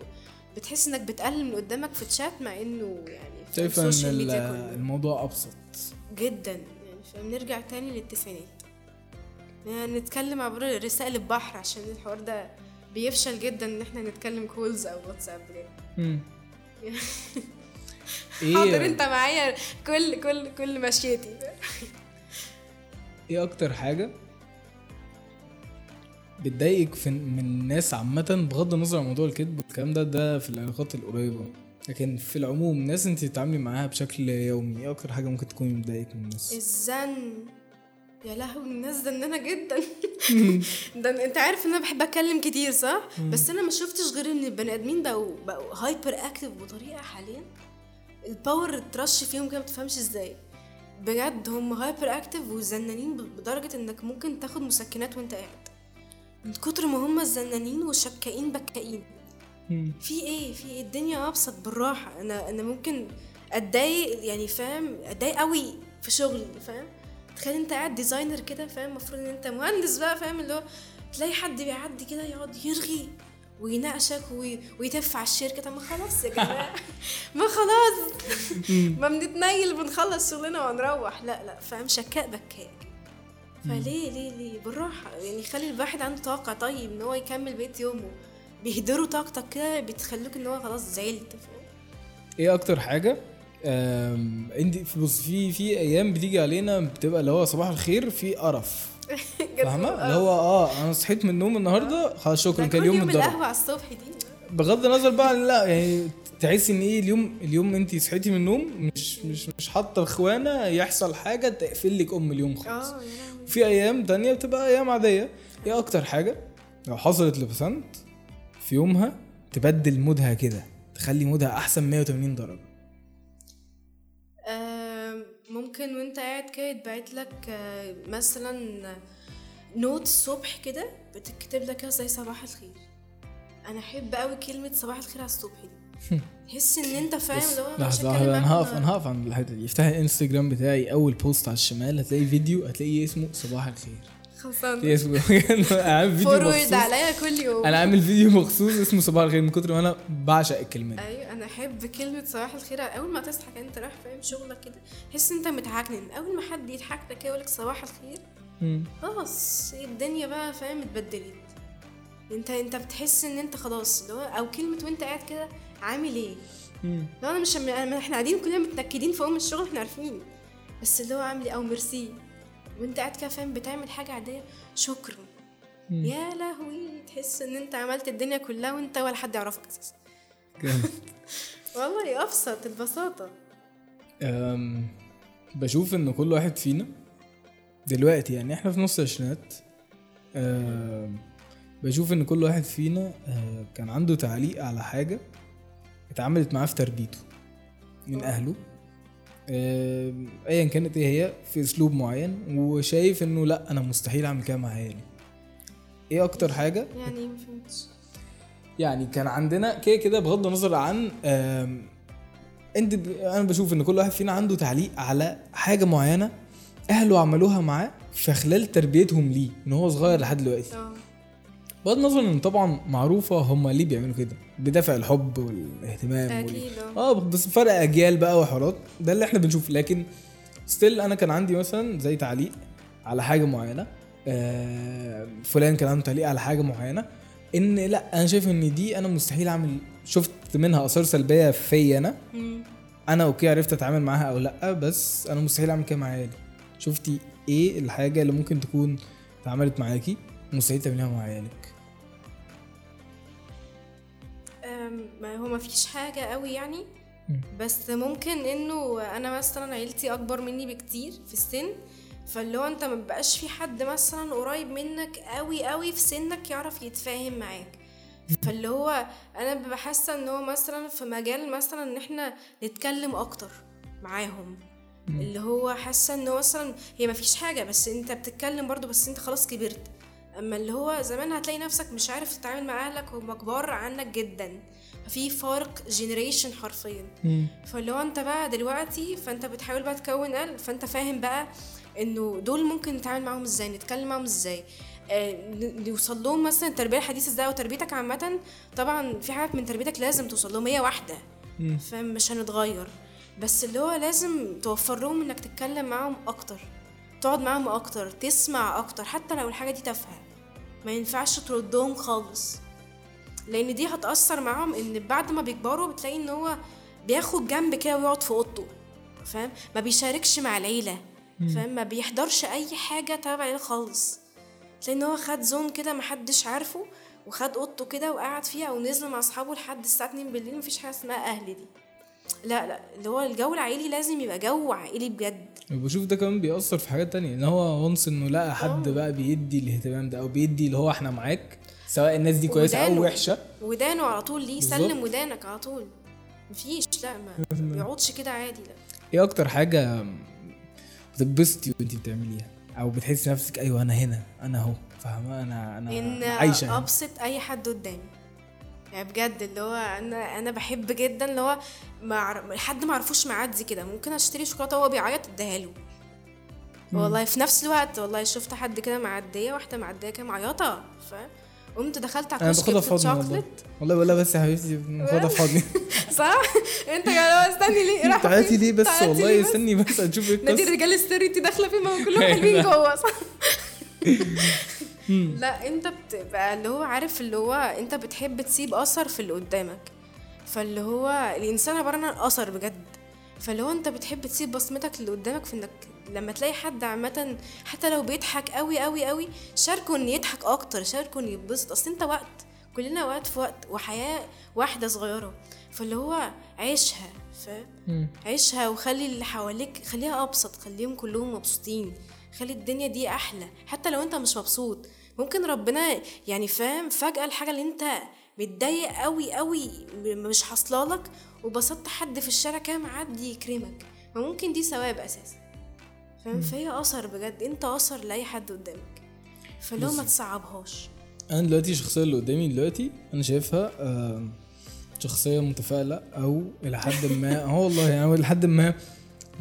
بتحس إنك بتقلل من قدامك في تشات مع إنه يعني في شايفة إن الموضوع أبسط. جدا. يعني فاهم؟ نرجع تاني للتسعينات. يعني نتكلم عبر رسائل البحر عشان الحوار ده بيفشل جدا إن إحنا نتكلم كولز أو واتساب بجد. *laughs* إيه؟ حاضر أنت معايا كل كل كل مشيتي. إيه أكتر حاجة؟ بتضايقك في من الناس عامة بغض النظر عن موضوع الكذب والكلام ده ده في العلاقات القريبة. لكن في العموم ناس انت بتتعاملي معاها بشكل يومي إيه أكتر حاجة ممكن تكون مضايقك من الناس؟ الزن. يا لهوي الناس زنانة جدا. *laughs* ده أنت عارف إن أنا بحب أتكلم كتير صح؟ بس أنا ما شفتش غير إن البني آدمين بقوا بقوا hyperactive بطريقة حاليا. ال power اترش فيهم كده ما تفهمش إزاي. بجد هم hyperactive وزنانين بدرجة إنك ممكن تاخد مسكنات وأنت قاعد. من كتر ما هم زنانين وشكائين بكائين. في إيه؟ في إيه؟ الدنيا أبسط بالراحة. أنا أنا ممكن أتضايق يعني فاهم؟ أتضايق قوي في شغلي فاهم؟ تخيل أنت قاعد designer كده فاهم؟ المفروض إن أنت مهندس بقى فاهم؟ اللي هو تلاقي حد بيعدي كده يقعد يرغي ويناقشك وي... ويتف على الشركة. طب ما خلاص يا جماعة. *laughs* ما خلاص. ما بنتنيل بنخلص شغلنا ونروح. لا لا فاهم؟ شكاء بكاء. فليه ليه ليه؟ بالراحة. يعني خلي الواحد عنده طاقة طيب إن هو يكمل بقيه يومه. بيهدروا طاقتك كده بتخلوك إن هو خلاص زعلت إيه أكتر حاجة آم، انت في- بص في في أيام بتيجي علينا بتبقى اللي هو صباح الخير في قرف. *laughs* فاهمة؟ اللي هو آه أنا صحيت من النوم النهارده خلاص شكرا كان اليوم يوم اتضرب القهوة على الصبح دي؟ بغض النظر بقى لا يعني تحسي إن إيه اليوم اليوم انت صحيتي من النوم مش مش مش حاطة الخوانة يحصل حاجة تقفل لك أم اليوم خالص. لهوي. في أيام تانية بتبقى أيام عادية. إيه أكتر حاجة؟ لو حصلت لبسنت في يومها تبدل مودها كده تخلي مودها أحسن 180 درجة. ممكن وأنت قاعد كده يتبعت لك آه، مثلا note الصبح كده بتكتب لك زي صباح الخير. أنا أحب قوي كلمة صباح الخير على الصبح دي. تحس إن أنت فاهم اللي هو لحظة واحدة أنا هقف. أنا هقف عند الحتة دي. افتحي الإنستجرام بتاعي أول post على الشمال هتلاقي فيديو هتلاقيه اسمه صباح الخير. خلصان. *laughs* أنا عامل فيديو forward عليا كل يوم. أنا عامل فيديو مخصوص اسمه صباح الخير من كتر ما أنا بعشق الكلمات. أيوه أنا أحب كلمة صباح الخير. أول ما تصحى كده أنت رايح فاهم شغلك كده تحس أنت متعكنن. أول ما حد يضحك لك كده يقول لك صباح الخير. خلاص الدنيا بقى فاهم اتبدلت. انت أنت بتحس إن أنت خلاص اللي هو أو كلمة وأنت قاعد كده عامل إيه. لو أنا مش إحنا قاعدين كلنا متنكدين في ام الشغل إحنا عارفين. بس اللي هو عامل إيه؟ أو ميرسي. وانت قاعد كده فاهم بتعمل حاجة عادية. شكرا. يا لهوي تحس ان انت عملت الدنيا كلها وانت ولا حد يعرفك أساسا. *laughs* والله أبسط البساطه أم، بشوف إن كل واحد فينا دلوقتي يعني إحنا في نص العشرينات بشوف إن كل واحد فينا أه، كان عنده تعليق على حاجة اتعملت معاه في تربيته من اهله. أم، ايا كانت إيه هي في اسلوب معين وشايف انه لا أنا مستحيل اعمل كده مع عيالي. إيه أكتر حاجة؟ يعني ما فهمتش. يعني كان عندنا كده كده بغض النظر عن انت أنا بشوف ان كل واحد فينا عنده تعليق على حاجة معينة اهله عملوها معاه في خلال تربيتهم ليه من هو صغير لحد دلوقتي. آه. بغض النظر إن طبعا معروفة هم ليه بيعملوا كده. بدافع الحب والاهتمام وال... أكيد آه. آه بس فرق أجيال بقى وحوارات. ده اللي إحنا بنشوفه. لكن ستيل أنا كان عندي مثلا زي تعليق على حاجة معينة. آه فلان كان عنده تعليق على حاجة معينة. إن لأ أنا شايف إن دي أنا مستحيل أعمل شفت منها آثار سلبية فيا أنا. مم. أنا أوكي عرفت أتعامل معاها أو لأ بس أنا مستحيل أعمل كده مع عيالي. شفتي إيه الحاجة اللي ممكن تكون اتعملت معاكي مستحيل تعمليها مع عيالك؟ ما هو ما فيش حاجة قوي يعني. بس ممكن إنه أنا مثلا عيلتي أكبر مني بكتير في السن. فاللي هو أنت ما بقاش في حد مثلا قريب منك قوي قوي في سنك يعرف يتفاهم معاك. فاللي هو أنا ببقى حاسة إن هو مثلا في مجال مثلا إن إحنا نتكلم أكتر معاهم. اللي هو حاسة إن هو مثلا هي ما فيش حاجة بس أنت بتتكلم برضو بس أنت خلاص كبرت. أما اللي هو زمان هتلاقي نفسك مش عارف تتعامل مع أهلك هم كبار عنك جدا. في فارق جينيريشن حرفيا. فاللي هو أنت بقى دلوقتي فأنت بتحاول بقى تكون قلب فأنت فاهم بقى إنه دول ممكن نتعامل معاهم إزاي نتكلم معاهم إزاي. آه، نوصل لهم مثلا التربيه الحديثه إزاي وتربيتك عامة. طبعا في حاجات من تربيتك لازم توصل لهم هي واحدة. فمش هنتغير. بس اللي هو لازم توفر لهم إنك تتكلم معاهم أكتر تقعد معاهم أكتر تسمع أكتر حتى لو الحاجة دي تافهة. ما ينفعش تردهم خالص. لأن دي هتأثر معاهم إن بعد ما بيكبروا بتلاقي إن هو بياخد جنب كده ويقعد في أوضته فاهم؟ ما بيشاركش مع العيلة فاهم؟ ما بيحضرش أي حاجة تبع العيلة خالص. تلاقي إن هو خد zone كده محدش عارفه وخد أوضته كده وقعد فيها ونزل مع أصحابه لحد الساعة 2 بالليل مفيش حاجة اسمها أهل دي. لا لا اللي هو الجو العائلي لازم يبقى جو عائلي بجد. بشوف ده كمان بيأثر في حاجات تانية إن هو once إنه لقى حد بقى بيدي الاهتمام ده أو بيدي اللي هو إحنا معاك سواء الناس دي كويسة أو وحشة. ودانه على طول ليه. سلم ودانك على طول. مفيش لا ما بيقعدش كده عادي لا. إيه أكتر حاجة بتتبسطي وانت بتعمليها؟ أو بتحسي نفسك أيوه أنا هنا أنا أهو فاهمة؟ أنا أنا إن عايشة هنا. أبسط أي حد قدامي. يعني بجد اللي هو أنا أنا بحب جدا اللي هو مع حد ما اعرفوش معدي كده. ممكن أشتري شوكولاتة وهو بيعيط اديها له. والله في نفس الوقت والله شفت حد كده معدية واحدة معدية كده معيطة فاهم قمت دخلت على كشك شوكليت والله. بقول لها بس يا حبيبتي باخدها *laughs* في حضني صح؟ انت يا استني ليه رايحة تعالي؟ ليه بس؟ والله؟ استني بس أشوف إيه نادي الرجال السري انت داخلة فين ما كلهم *laughs* أيوة. حلوين جوه. صح. *laughs* لا انت بتبقى اللي هو عارف اللي هو انت بتحب تسيب اثر في اللي قدامك. فاللي هو الإنسان عبارة عن أثر بجد. فاللي هو انت بتحب تسيب بصمتك اللي قدامك في انك لما تلاقي حد عامة حتى لو بيضحك قوي قوي قوي شاركه ان يضحك أكتر شاركه ان يتبسط. أصل انت وقت كلنا وقت في وقت وحياة واحدة صغيرة. فاللي هو عيشها فاهم؟ عيشها وخلي اللي حواليك خليها أبسط خليهم كلهم مبسوطين. خلي الدنيا دي أحلى حتى لو أنت مش مبسوط. ممكن ربنا يعني فاهم فجأة الحاجة اللي أنت متضايق قوي قوي مش حاصلة لك وبسطت حد في الشارع كده معدي يكرمك. فممكن دي ثواب أساسا. فاهم؟ فهي أثر بجد. أنت أثر لأي حد قدامك. فلو ما تصعبهاش. أنا دلوقتي الشخصية اللي قدامي دلوقتي أنا شايفها شخصية متفائلة أو إلى حد ما *laughs* آه والله يعني إلى حد ما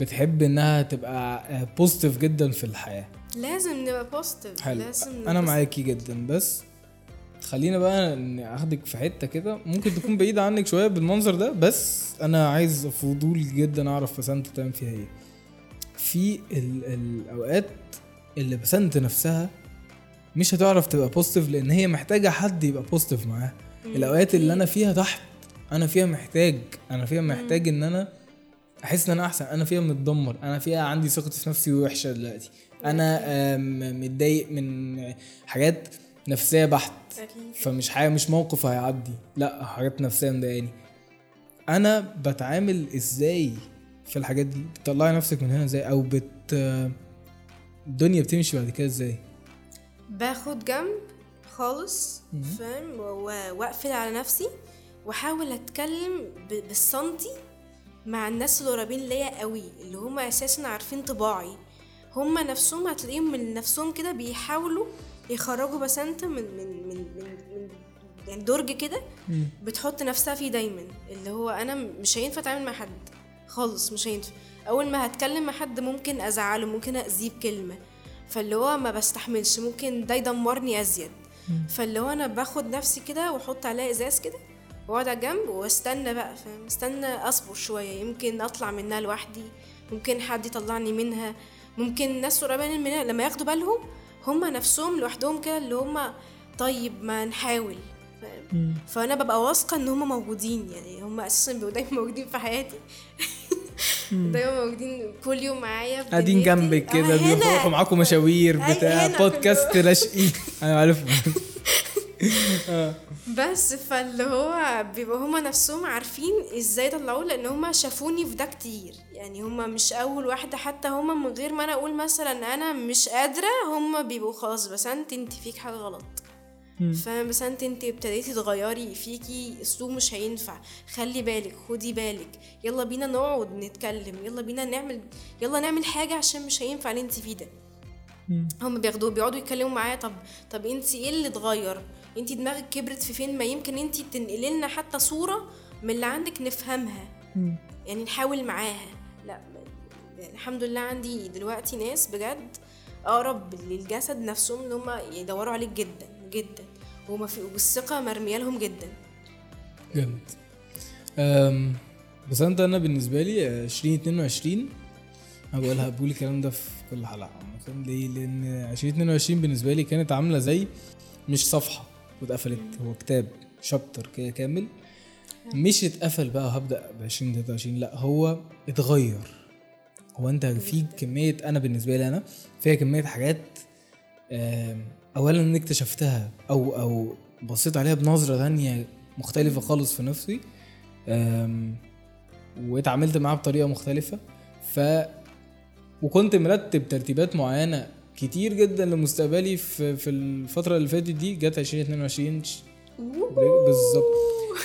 بتحب إنها تبقى positive جدا في الحياة. لازم نبقى positive حلو. لازم أنا معاكي جدا. بس خلينا بقى اخدك في حتة كده. ممكن تكون بعيدة *laughs* عنك شوية بالمنظر ده بس أنا عايز فضول جدا أعرف بسنت بتعمل فيها إيه. في ال- الأوقات اللي بسنت نفسها مش هتعرف تبقى positive لأن هي محتاجة حد يبقى positive معاها. الأوقات اللي أنا فيها تحت أنا فيها محتاج أنا فيها محتاج إن أنا أحس إن أنا أحسن. أنا فيها متدمر. أنا فيها عندي ثقتي في نفسي وحشة دلوقتي. أنا متضايق من حاجات نفسية بحت. فمش حاجة مش موقف هيعدي. لأ حاجات نفسية مضايقاني. أنا بتعامل إزاي في الحاجات دي؟ بتطلعي نفسك من هنا إزاي؟ أو بت الدنيا بتمشي بعد كده إزاي؟ باخد جنب خالص فاهم؟ وأقفل على نفسي وأحاول أتكلم بالسنتي مع الناس اللي قريبين ليا قوي اللي هم أساسا عارفين طباعي. هم نفسهم هتلاقيهم من نفسهم كده بيحاولوا يخرجوا بسنت من من من من, من يعني درج كده بتحط نفسها فيه دايما. اللي هو أنا مش هينفع أتعامل مع حد خالص مش هينفع. أول ما هتكلم مع حد ممكن أزعله ممكن اذيه بكلمة. فاللي هو ما بستحملش ممكن ده يدمرني أزيد. فاللي هو أنا باخد نفسي كده وأحط عليها إزاز كده واقعد على جنب واستنى بقى فاهم؟ استنى أصبر شوية يمكن أطلع منها لوحدي ممكن حد يطلعني منها ممكن ناس قريبين منها لما ياخدوا بالهم هم نفسهم لوحدهم كده اللي هم طيب ما نحاول فأنا ببقى واثقة إن هم موجودين يعني هم أساسا بيبقوا دايما موجودين في حياتي. *laughs* دايما موجودين كل يوم معايا قاعدين. جنبك آه، كده هنا. بيروحوا معاكم مشاوير بتاع بودكاست رشقي *laughs* أنا عارفه *laughs* *laughs* بس فاللي هو بيبقوا هما نفسهم عارفين إزاي يطلعوه لأن هما شافوني في ده كتير. يعني هما مش أول واحدة حتى هما من غير ما أنا أقول مثلا أنا مش قادرة هما بيبقوا خلاص بس أنت أنت فيك حاجة غلط. فاهم بس أنت أنت ابتديتي تغيري فيكي اسلوب مش هينفع. خلي بالك خدي بالك. يلا بينا نقعد نتكلم يلا بينا نعمل يلا نعمل حاجة عشان مش هينفع اللي أنت فيه ده. هم بياخدوه بيقعدوا يتكلموا معايا طب طب أنت إيه اللي اتغير؟ انت دماغك كبرت في فين ما يمكن انت تنقلي لنا حتى صورة من اللي عندك نفهمها. يعني نحاول معاها. لا الحمد لله عندي دلوقتي ناس بجد أقرب للجسد نفسهم إن هم يدوروا عليك جدا جدا. وما في والثقة مرمية لهم جدا. جامد. بس أنت أنا بالنسبة لي آه، 2022 أنا بقولها بقول الكلام ده في كل حلقة عامة. ليه؟ لأن 2022 بالنسبة لي كانت عاملة زي مش صفحة. واتقفلت. هو كتاب شابتر كده كامل. مش اتقفل بقى وهبدأ ب 2023 لا هو اتغير. هو انت في كمية أنا بالنسبة لي أنا فيها كمية حاجات اولا اني اكتشفتها أو أو بصيت عليها بنظرة ثانية مختلفة خالص في نفسي. واتعاملت معاها بطريقة مختلفة. ف وكنت مرتب ترتيبات معينة كتير جدا لمستقبلي في في الفترة اللي فاتت دي جت 2022 ش- بالظبط.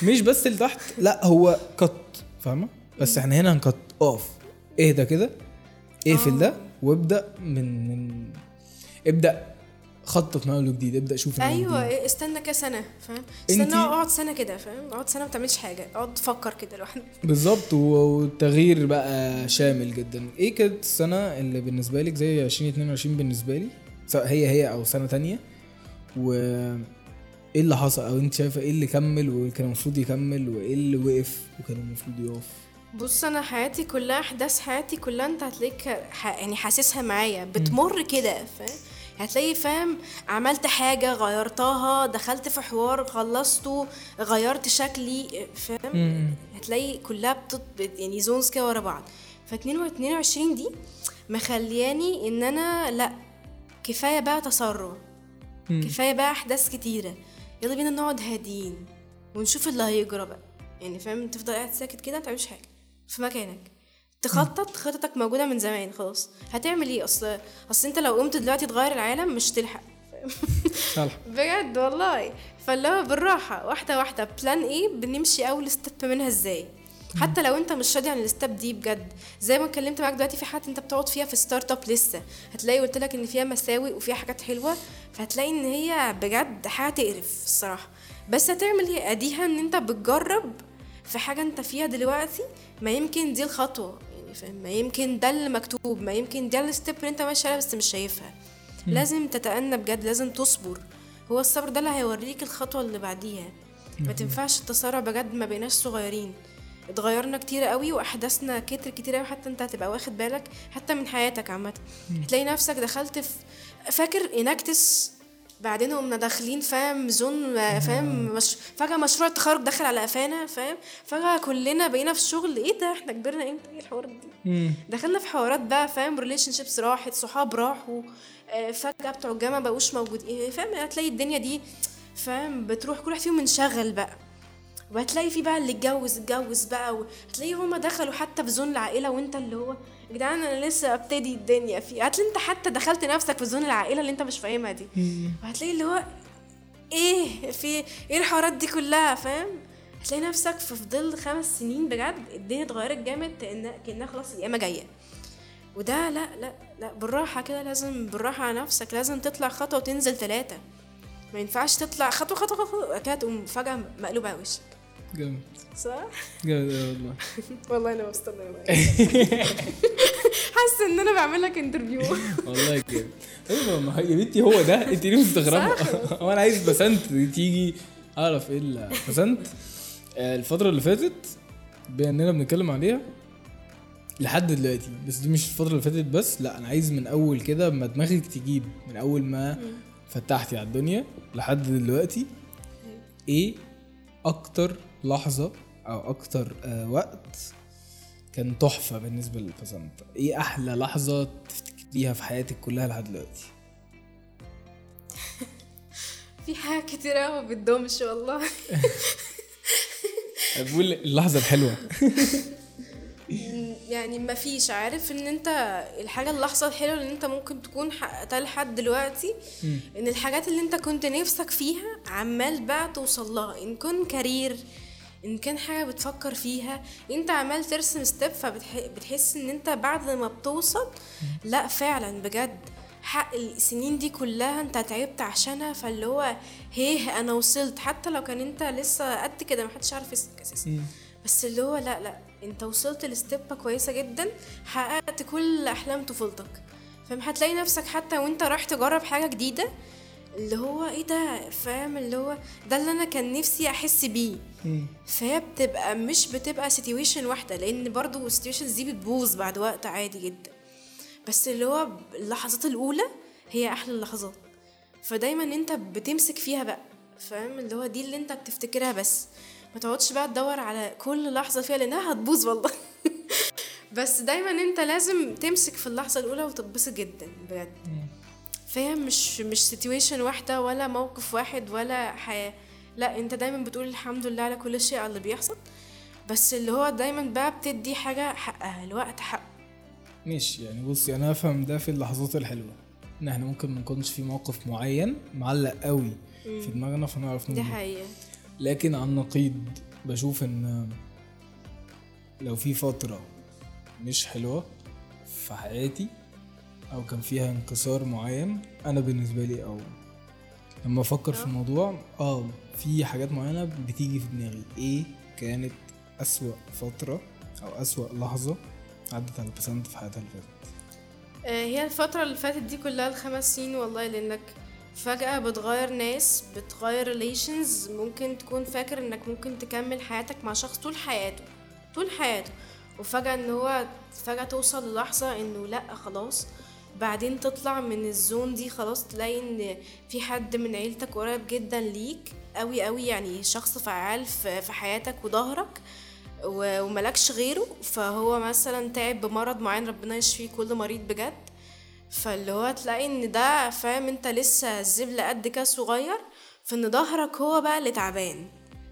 مش بس لتحت لا هو كت فاهمة؟ بس إحنا هنا هنكت اوف اهدى كده اقفل ده وابدأ من من ابدأ خطط من اول وجديد أبدأ شوف أيوه وجديد. إيه، استنى كده سنة فاهم؟ استنى أقعد سنة كده فاهم؟ أقعد سنة ما بتعملش حاجة أقعد تفكر كده لوحدك بالظبط والتغيير بقى شامل جدا. إيه كانت السنة اللي بالنسبة لك زي 2022 بالنسبة لي؟ سواء هي هي أو سنة تانية؟ و إيه اللي حصل؟ أو انت شايفة إيه اللي كمل وكان المفروض يكمل وإيه اللي وقف وكان المفروض يقف؟ بص أنا حياتي كلها أحداث حياتي كلها أنت هتلاقيك. يعني حاسسها معايا بتمر كده فاهم؟ هتلاقي فاهم عملت حاجة غيرتها دخلت في حوار خلصته غيرت شكلي فاهم؟ هتلاقي كلها بتط... بت- يعني زونز كده ورا بعض. ف 22 دي مخلياني إن أنا لأ كفاية بقى تسرع كفاية بقى أحداث كتيرة. يلا بينا نقعد هاديين ونشوف اللي هيجرى بقى. يعني فاهم؟ تفضل قاعد ساكت كده متعملش حاجة. في مكانك. تخطط خطتك موجودة من زمان خلاص. هتعمل إيه؟ أصل أصل أنت لو قمت دلوقتي تغير العالم مش تلحق *laughs* بجد والله. فاللي هو بالراحة واحدة واحدة plan A بنمشي أول step منها إزاي؟ حتى لو أنت مش راضي عن ال step دي بجد. زي ما اتكلمت معاك دلوقتي في حاجات أنت بتقعد فيها في startup لسه. هتلاقي قلت لك إن فيها مساوئ وفيها حاجات حلوة. فهتلاقي إن هي بجد حاجة تقرف الصراحة. بس هتعمل إيه؟ أديها إن أنت بتجرب في حاجة أنت فيها دلوقتي ما يمكن دي الخطوة. فاهم؟ ما يمكن ده اللي مكتوب ما يمكن ده ال step اللي انت ماشي عليها بس مش شايفها. لازم تتأنى بجد لازم تصبر. هو الصبر ده اللي هيوريك الخطوة اللي بعديها. ما تنفعش التسارع بجد ما بقيناش صغيرين. اتغيرنا كتير قوي واحداثنا كتر كتير قوي حتى انت هتبقى واخد بالك حتى من حياتك عامة. هتلاقي نفسك دخلت في فاكر Enactus؟ بعدين قمنا داخلين فاهم zone فاهم مش... فجأة مشروع التخرج دخل على قفانا فاهم فجأة كلنا بقينا في الشغل إيه ده إحنا كبرنا إمتى؟ إيه الحوارات دي دخلنا في حوارات بقى فاهم relationships راحت صحاب راحوا آه، فجأة بتوع الجامعة بقوش موجودين فاهم هتلاقي الدنيا دي فاهم بتروح كل واحد فيهم منشغل بقى وهتلاقي في بقى اللي اتجوز اتجوز بقى وهتلاقي هما دخلوا حتى في zone العائلة وإنت اللي هو يا جدعان أنا لسه أبتدي الدنيا في هتلاقي أنت حتى دخلت نفسك في zone العائلة اللي أنت مش فاهمها دي. وهتلاقي اللي هو إيه؟ في إيه الحوارات دي كلها؟ فاهم؟ هتلاقي نفسك في فضل خمس سنين بجد الدنيا اتغيرت جامد كأنها خلاص القيامة جاية. وده لا لا لا بالراحة كده لازم بالراحة على نفسك. لازم تطلع خطوة وتنزل ثلاثة ما ينفعش تطلع خطوة خطوة وبعد كده تقوم فجأة مقلوبة على وشك. جامد. صح؟ جامد والله. *laughs* والله أنا مبسوطة *laughs* حاسة إن أنا بعمل لك انترفيو والله جامد. أيوه ما يا بنتي هو ده؟ أنت ليه مستغربه *laughs* هو أنا عايز بسنت تيجي أعرف إيه ال- بسنت آه، الفترة اللي فاتت بما إننا بنتكلم عليها لحد دلوقتي بس دي مش الفترة اللي فاتت بس لا أنا عايز من أول كده ما دماغك تجيب من أول ما فتحتي على الدنيا لحد دلوقتي إيه أكتر لحظة أو أكتر آه وقت كان تحفة بالنسبة للبسنت إيه أحلى لحظة تفتكريها في حياتك كلها لحد دلوقتي؟ *laughs* في حاجات كتير قوي ما بتدومش والله. *laughs* بقول اللحظة الحلوة. *laughs* يعني ما فيش. عارف إن أنت الحاجة اللحظه الحلوه اللي أنت ممكن تكون حققتها لحد دلوقتي إن الحاجات اللي أنت كنت نفسك فيها عمال بقى توصل لها. إن كان كارير إن كان حاجة بتفكر فيها. أنت عمال ترسم step فبتحس إن أنت بعد ما بتوصل لأ فعلا بجد. حق السنين دي كلها أنت تعبت عشانها. فاللي هو هيه أنا وصلت. حتى لو كان أنت لسه قد كده محدش عارف اسمك أساسا. بس اللي هو لأ لأ. انت وصلت ل step كويسة جدا حققت كل أحلام طفولتك. فاهم؟ هتلاقي نفسك حتى وانت رايح تجرب حاجة جديدة اللي هو إيه ده؟ فاهم؟ اللي هو ده اللي أنا كان نفسي أحس بيه. فهي بتبقى مش بتبقى situation واحدة لأن برضو ال situations دي بتبوظ بعد وقت عادي جدا. بس اللي هو اللحظات الأولى هي أحلى اللحظات. فدايما انت بتمسك فيها بقى. فاهم؟ اللي هو دي اللي انت بتفتكرها بس. ما تقعدش بقى تدور على كل لحظة فيها لأنها هتبوظ والله. *laughs* بس دايما أنت لازم تمسك في اللحظة الأولى وتتبسط جدا بجد. فاهم؟ مش مش سيتويشن واحدة ولا موقف واحد ولا حياة. لا أنت دايما بتقول الحمد لله على كل شيء على اللي بيحصل. بس اللي هو دايما بقى بتدي حاجة حقها الوقت حق ماشي يعني بصي أنا افهم ده في اللحظات الحلوة. إن إحنا ممكن ما نكونش في موقف معين معلق قوي في دماغنا فنعرف دي ننجح حقيقة. لكن على النقيض بشوف إن لو في فترة مش حلوة في حياتي أو كان فيها انكسار معين أنا بالنسبة لي أو. لما أفكر في الموضوع آه في حاجات معينة بتيجي في دماغي. إيه كانت أسوأ فترة أو أسوأ لحظة عدت على بسنت في حياتها اللي فاتت؟ آه، هي الفترة اللي فاتت دي كلها الخمس سنين والله لإنك فجأة بتغير ناس بتغير ريليشنز ممكن تكون فاكر إنك ممكن تكمل حياتك مع شخص طول حياته طول حياته. وفجأة إن هو فجأة توصل للحظة إنه لأ خلاص. بعدين تطلع من الزون دي خلاص تلاقي إن في حد من عيلتك قريب جدا ليك قوي قوي يعني شخص فعال في حياتك وظهرك وملكش غيره. فهو مثلا تعب بمرض معين ربنا يشفيه كل مريض بجد. فاللي هو تلاقي إن ده فاهم أنت لسه الزبل قد كده صغير فإن ظهرك هو بقى اللي تعبان.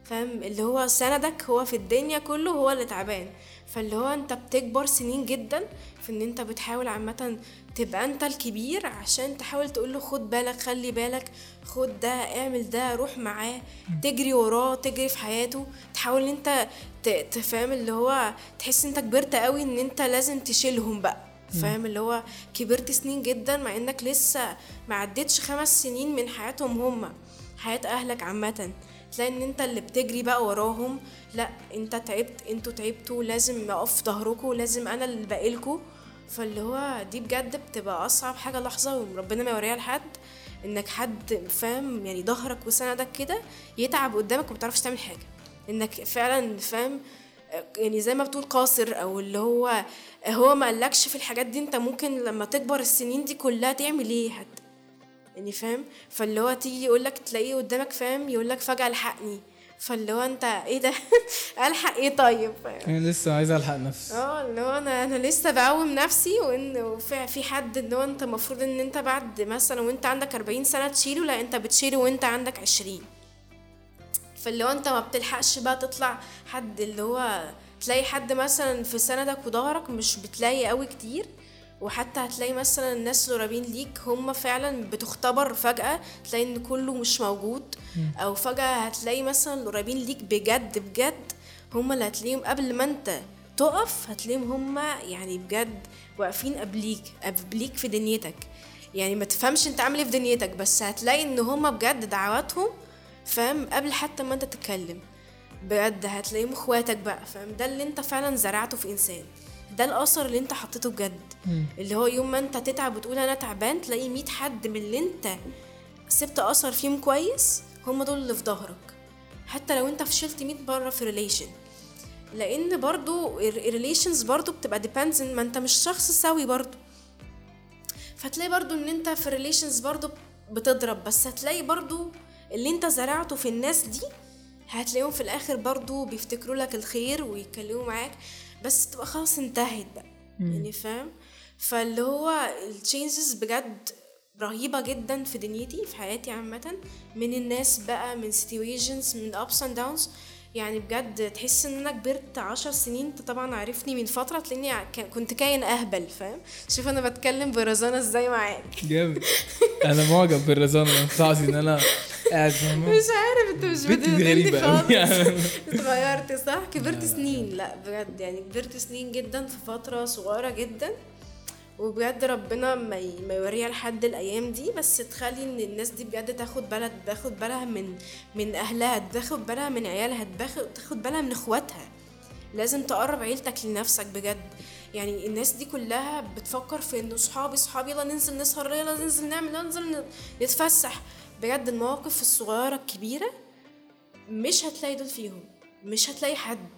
فاهم؟ اللي هو سندك هو في الدنيا كله هو اللي تعبان. فاللي هو أنت بتكبر سنين جدا في إن أنت بتحاول عامة تبقى أنت الكبير عشان تحاول تقوله خد بالك خلي بالك خد ده اعمل ده روح معاه تجري وراه تجري في حياته. تحاول إن أنت ت- تفهم اللي هو تحس أنت كبرت قوي إن أنت لازم تشيلهم بقى. فاهم؟ اللي هو كبرت سنين جدا مع إنك لسه ما عدتش خمس سنين من حياتهم هما حياة أهلك عامة. تلاقي إن أنت اللي بتجري بقى وراهم لا أنت تعبت أنتوا تعبتوا لازم اقف في ظهركوا لازم أنا اللي باقيلكوا فاللي هو دي بجد بتبقى أصعب حاجة لحظة وربنا ما يوريها لحد. إنك حد فاهم يعني ظهرك وسندك كده يتعب قدامك وما تعرفش تعمل حاجة. إنك فعلا فاهم يعني زي ما بتقول قاصر أو اللي هو هو ما قالكش في الحاجات دي انت ممكن لما تكبر السنين دي كلها تعمل إيه؟ حتى يعني فاهم؟ فاللي هو تيجي يقولك تلاقيه قدامك فاهم؟ يقولك فجأة ألحقني. فاللي هو انت إيه ده؟ *laughs* ألحق إيه طيب؟ أنا لسه عايز ألحق نفسي. آه اللي هو أنا أنا لسه بقوم نفسي وإن في حد اللي هو انت المفروض إن أنت بعد مثلا وأنت عندك 40 سنة تشيله لا أنت بتشيله وأنت عندك 20 فاللي هو انت ما بتلحقش بقى تطلع حد اللي هو تلاقي حد مثلا في سندك وظهرك مش بتلاقي قوي كتير وحتى هتلاقي مثلا الناس القريبين ليك هم فعلا بتختبر فجأة تلاقي إن كله مش موجود أو فجأة هتلاقي مثلا القريبين ليك بجد بجد هم اللي هتلاقيهم قبل ما أنت تقف هتلاقيهم هم يعني بجد واقفين قبليك قبليك في دنيتك. يعني ما تفهمش أنت عامل إيه في دنيتك بس هتلاقي إن هم بجد دعواتهم فاهم؟ قبل حتى ما انت تتكلم. بجد هتلاقيهم اخواتك بقى فاهم؟ ده اللي انت فعلا زرعته في إنسان. ده الأثر اللي انت حطيته بجد. اللي هو يوم ما انت تتعب وتقول أنا تعبان تلاقي 100 حد من اللي انت سبت أثر فيهم كويس هم دول اللي في ظهرك. حتى لو انت فشلت 100 مرة في relation لأن برضو ال relations برضو بتبقى depends إن ما انت مش شخص سوي برضو. فتلاقي برضو إن انت في ال relations برضو بتضرب بس هتلاقي برضو اللي انت زرعته في الناس دي هتلاقيهم في الآخر برضو بيفتكروا لك الخير ويتكلموا معاك بس تبقى خلاص انتهت بقى. يعني فاهم؟ فاللي هو التشينجز بجد رهيبة جدا في دنيتي في حياتي عامة من الناس بقى من situations من ups and downs يعني بجد تحس إن أنا كبرت عشر سنين أنت طبعا عارفني من فترة تلاقيني كنت كائن أهبل فاهم؟ شوف أنا بتكلم برزانة إزاي معاك. جامد. أنا معجب بالرزانة ما ينفعش إن أنا قاعد مش عارف أنت مش غريبة. خالص. *laughs* يعني. اتغيرت صح؟ كبرت سنين. لا بجد يعني كبرت سنين جدا في فترة صغيرة جدا. وبجد ربنا ما يوريها لحد الأيام دي بس تخلي إن الناس دي بجد تاخد بالها تاخد بالها من من أهلها تاخد بالها من عيالها تاخد بالها من إخواتها. لازم تقرب عيلتك لنفسك بجد. يعني الناس دي كلها بتفكر في إنه صحابي صحابي يلا ننزل نسهر يلا ننزل نعمل يلا ننزل نتفسح. بجد المواقف الصغيرة الكبيرة مش هتلاقي دول فيهم مش هتلاقي حد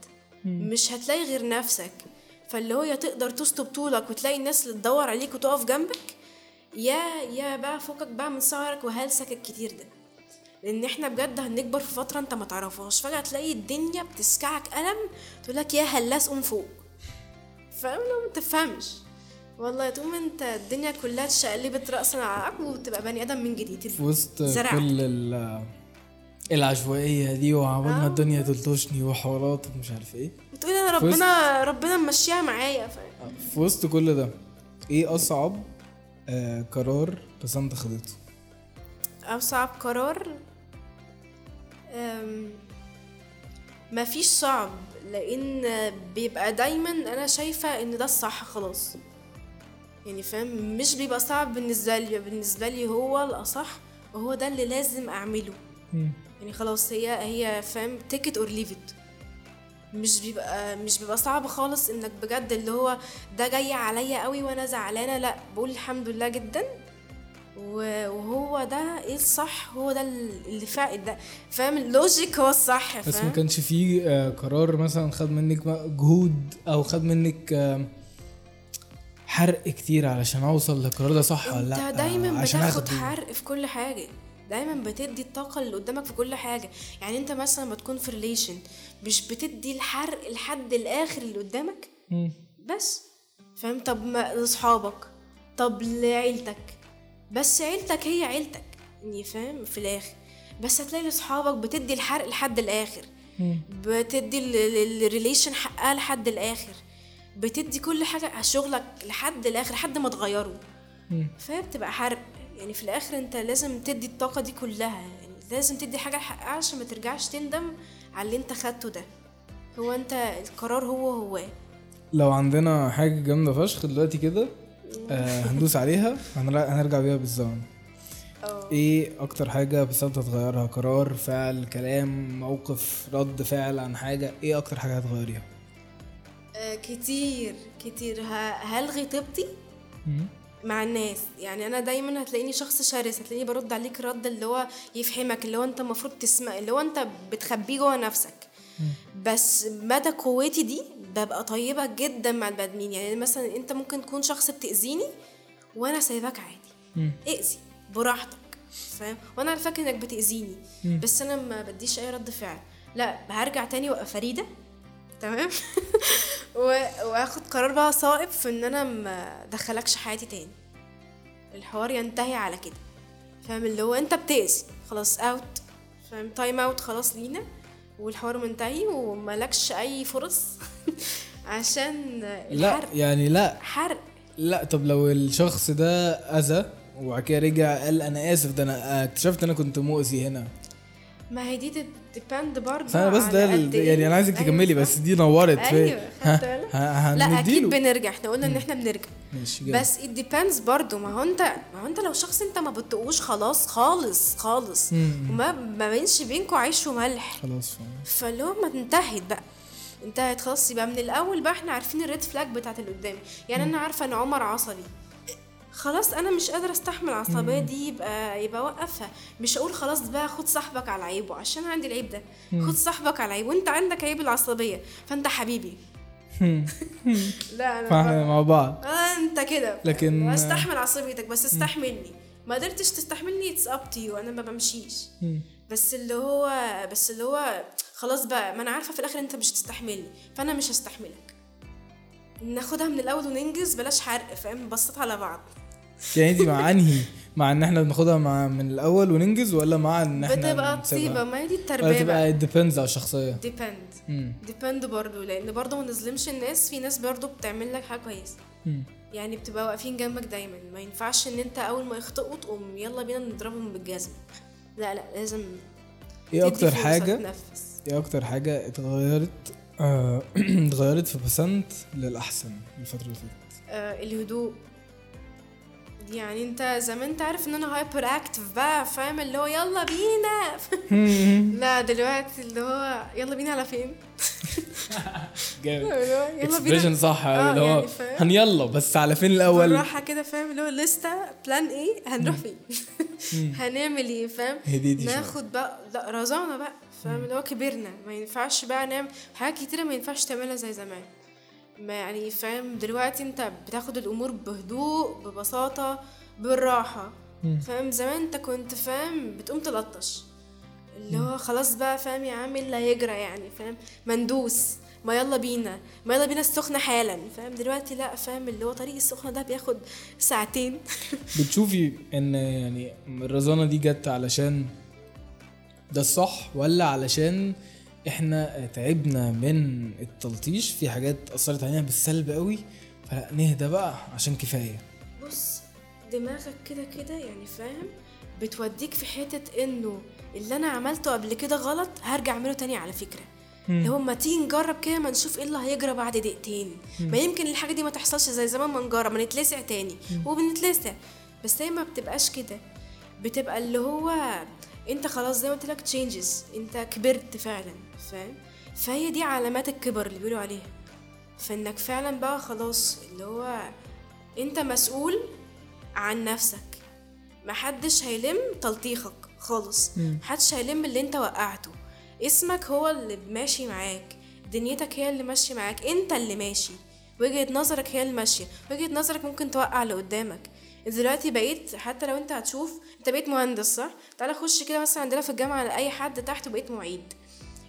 مش هتلاقي غير نفسك. فاللي هو يا تقدر تسطب طولك وتلاقي الناس اللي تدور عليك وتقف جنبك يا يا بقى فوقك بقى من سهرك وهلسك الكتير ده. لأن إحنا بجد هنكبر في فترة أنت ما تعرفهاش. فجأة تلاقي الدنيا بتسكعك قلم تقول لك يا هلاس قوم فوق. فاهم؟ لو ما تفهمش. والله تقوم أنت الدنيا كلها اتشقلبت رأسا على عقب وتبقى بني آدم من جديد. في وسط. كل العشوائية دي وعبال ما آه. الدنيا تلطشني وحوارات ومش عارف إيه. وتقول انا ربنا ربنا ممشيها معايا فاهم في وسط كل ده إيه أصعب آه قرار بس انت خدته؟ أصعب قرار؟ أم، مفيش صعب لأن بيبقى دايما أنا شايفة إن ده الصح خلاص. يعني فاهم؟ مش بيبقى صعب بالنسبة لي بالنسبة لي هو الأصح وهو ده اللي لازم أعمله. يعني خلاص هي هي فاهم it or leave it. مش بيبقى مش بيبقى صعب خالص إنك بجد اللي هو ده جاي عليا قوي وأنا زعلانة. لأ بقول الحمد لله جدا. وهو ده إيه الصح؟ هو ده اللي فعلا ده. فاهم؟ ال logic هو الصح بس ما فاهم؟ كانش فيه آه قرار مثلا خد منك مجهود أو خد منك آه حرق كتير علشان أوصل للقرار ده صح ولا لأ؟ انت دايما بتاخد حرق في كل حاجة. دايما بتدي الطاقة اللي قدامك في كل حاجة. يعني أنت مثلا لما تكون في relation مش بتدي الحرق لحد الآخر اللي قدامك. بس. فاهم؟ طب ما لأصحابك طب لعيلتك. بس عيلتك هي عيلتك. يعني فاهم؟ في الآخر. بس هتلاقي لأصحابك بتدي الحرق لحد الآخر. بتدي الريليشن حقها لحد الآخر. بتدي كل حاجة على شغلك لحد الآخر لحد ما تغيره. مم. فهي بتبقى حرق. يعني في الآخر أنت لازم تدي الطاقة دي كلها يعني لازم تدي حاجة حقها عشان ما ترجعش تندم على اللي أنت خدته ده. هو أنت القرار هو هو. لو عندنا حاجة جامدة فشخ دلوقتي كده آه هندوس عليها هنر- هنرجع بيها بالزمن. آه. إيه أكتر حاجة بس انت هتغيرها قرار فعل كلام موقف رد فعل عن حاجة إيه أكتر حاجة هتغيريها؟ آه، كتير كتير. هلغي طيبتي. مع الناس. يعني أنا دايما هتلاقيني شخص شرس هتلاقيني برد عليك رد اللي هو يفهمك اللي هو أنت المفروض تسمع اللي هو أنت بتخبيه جوه نفسك. بس مدى قوتي دي ببقى طيبة جدا مع البني يعني مثلا أنت ممكن تكون شخص بتأذيني وأنا سايباك عادي. أذي براحتك فاهم؟ وأنا عارفاك إنك بتأذيني مم. بس أنا ما بديش أي رد فعل. لا هرجع تاني وأبقى فريدة تمام؟ *laughs* واخد قرار بقى صائب في ان أنا ما دخلكش حياتي تاني. الحوار ينتهي على كده. فاهم؟ اللي هو انت بتأذي. خلاص out فاهم؟ time out خلاص لينا. والحوار منتهي وملكش أي فرص *laughs* عشان لا الحرق. يعني لا. حرق. لا طب لو الشخص ده أذى وبعد كده رجع قال أنا آسف ده أنا اكتشفت إن أنا كنت مؤذي هنا. ما هي دي depend برضه فانا بس ده قد إيه. يعني أنا عايزك أيوة تكملي. بس دي نورت. أيوه خدت بالك. لا أكيد بنرجع إحنا قلنا إن إحنا بنرجع. ماشي جدا. بس it depends برضه ما هو أنت ما هو أنت لو شخص أنت ما بتقوش خلاص خالص خالص. مم. وما ما بينش بينكوا عيش وملح. خلاص. فاللي هو ما انتهت بقى. انتهت خلاص. يبقى من الأول بقى إحنا عارفين الريد فلاج بتاعت اللي قدامي. يعني أنا عارفة إن عمر عصبي. خلاص أنا مش قادرة أستحمل العصبية دي يبقى يبقى وقفها مش أقول خلاص بقى خد صاحبك على عيبه عشان عندي العيب ده. خد صاحبك على عيبه وأنت عندك عيب العصبية. فأنت حبيبي. *laughs* لا أنا فاحنا مع بعض. آه أنت كده. لكن- أستحمل عصبيتك بس استحملني. ما قدرتش تستحملني it's up to you أنا ما بمشيش. بس اللي هو بس اللي هو خلاص بقى ما أنا عارفة في الآخر أنت مش هتستحملني فأنا مش هستحملك. ناخدها من الأول وننجز بلاش حرق فاهم؟ نبسط على بعض. يعني انت مع انهي؟ مع ان إحنا بناخدها مع من الأول وننجز ولا مع ان إحنا بتبقى؟ طيبة. ما هي دي التربية تبقى بقى. depends على الشخصية. depend. depend برضه لأن برضه ما نظلمش الناس. في ناس برضه بتعمل لك حاجة كويسة. يعني بتبقى واقفين جنبك دايما. ما ينفعش إن أنت أول ما يخطئوا تقوم يلا بينا نضربهم بالجزمه لا لا لازم إيه أكتر حاجة. إيه أكتر حاجة اتغيرت؟ آه، *clears throat* اتغيرت في بسنت للأحسن الفترة اللي فاتت؟ آه الهدوء. يعني انت زمان انت عارف ان أنا hyperactive بقى فاهم؟ اللي هو يلا بينا. لا دلوقتي اللي هو يلا بينا على فين؟ جامد. expression بينا. صح آه، اللي هو يعني فاهم. هنيلا بس على فين الأول؟ بالراحة كده فاهم؟ اللي هو لسته plan إيه هنروح فين؟ *laughs* هنعمل إيه؟ فاهم؟ هديتي شوية. ناخد بقى لا رزانه بقى فاهم؟ اللي هو كبرنا. ما ينفعش بقى نعمل حاجات كتيرة ما ينفعش تعملها زي زمان. ما يعني فاهم دلوقتي انت بتاخد الأمور بهدوء ببساطة بالراحة. فاهم؟ زمان انت كنت فاهم بتقوم تلطش. اللي هو خلاص بقى فاهم يا عم اللي هيجرى يعني فاهم؟ مندوس. ما يلا بينا. ما يلا بينا السخنة حالا. فاهم؟ دلوقتي لا فاهم؟ اللي هو طريق السخنة ده بياخد ساعتين. *laughs* بتشوفي إن يعني الرزانة دي جت علشان ده الصح ولا علشان إحنا تعبنا من التلطيش في حاجات أثرت علينا بالسلب قوي فلا نهدى بقى عشان كفاية. بص دماغك كده كده يعني فاهم؟ بتوديك في حتة إنه اللي أنا عملته قبل كده غلط هرجع أعمله تاني على فكرة. اللي هو ما تيجي نجرب كده ما نشوف إيه اللي هيجرى بعد دقيقتين. ما يمكن الحاجة دي ما تحصلش زي زمان ما نجرب ما نتلسع تاني. وبنتلسع. بس هي ما بتبقاش كده. بتبقى اللي هو أنت خلاص زي ما قلت لك تشينجز أنت كبرت فعلا. فاهم؟ فهي دي علامات الكبر اللي بيقولوا عليها. فإنك فعلا بقى خلاص اللي هو أنت مسؤول عن نفسك. محدش هيلم تلطيخك خالص. محدش هيلم اللي أنت وقعته. اسمك هو اللي ماشي معاك. دنيتك هي اللي ماشية معاك. أنت اللي ماشي. وجهة نظرك هي اللي ماشية. وجهة نظرك ممكن توقع اللي قدامك. دلوقتي بقيت حتى لو أنت هتشوف أنت بقيت مهندس صح؟ تعالى خش كده مثلا عندنا في الجامعة على أي حد تحت وبقيت معيد.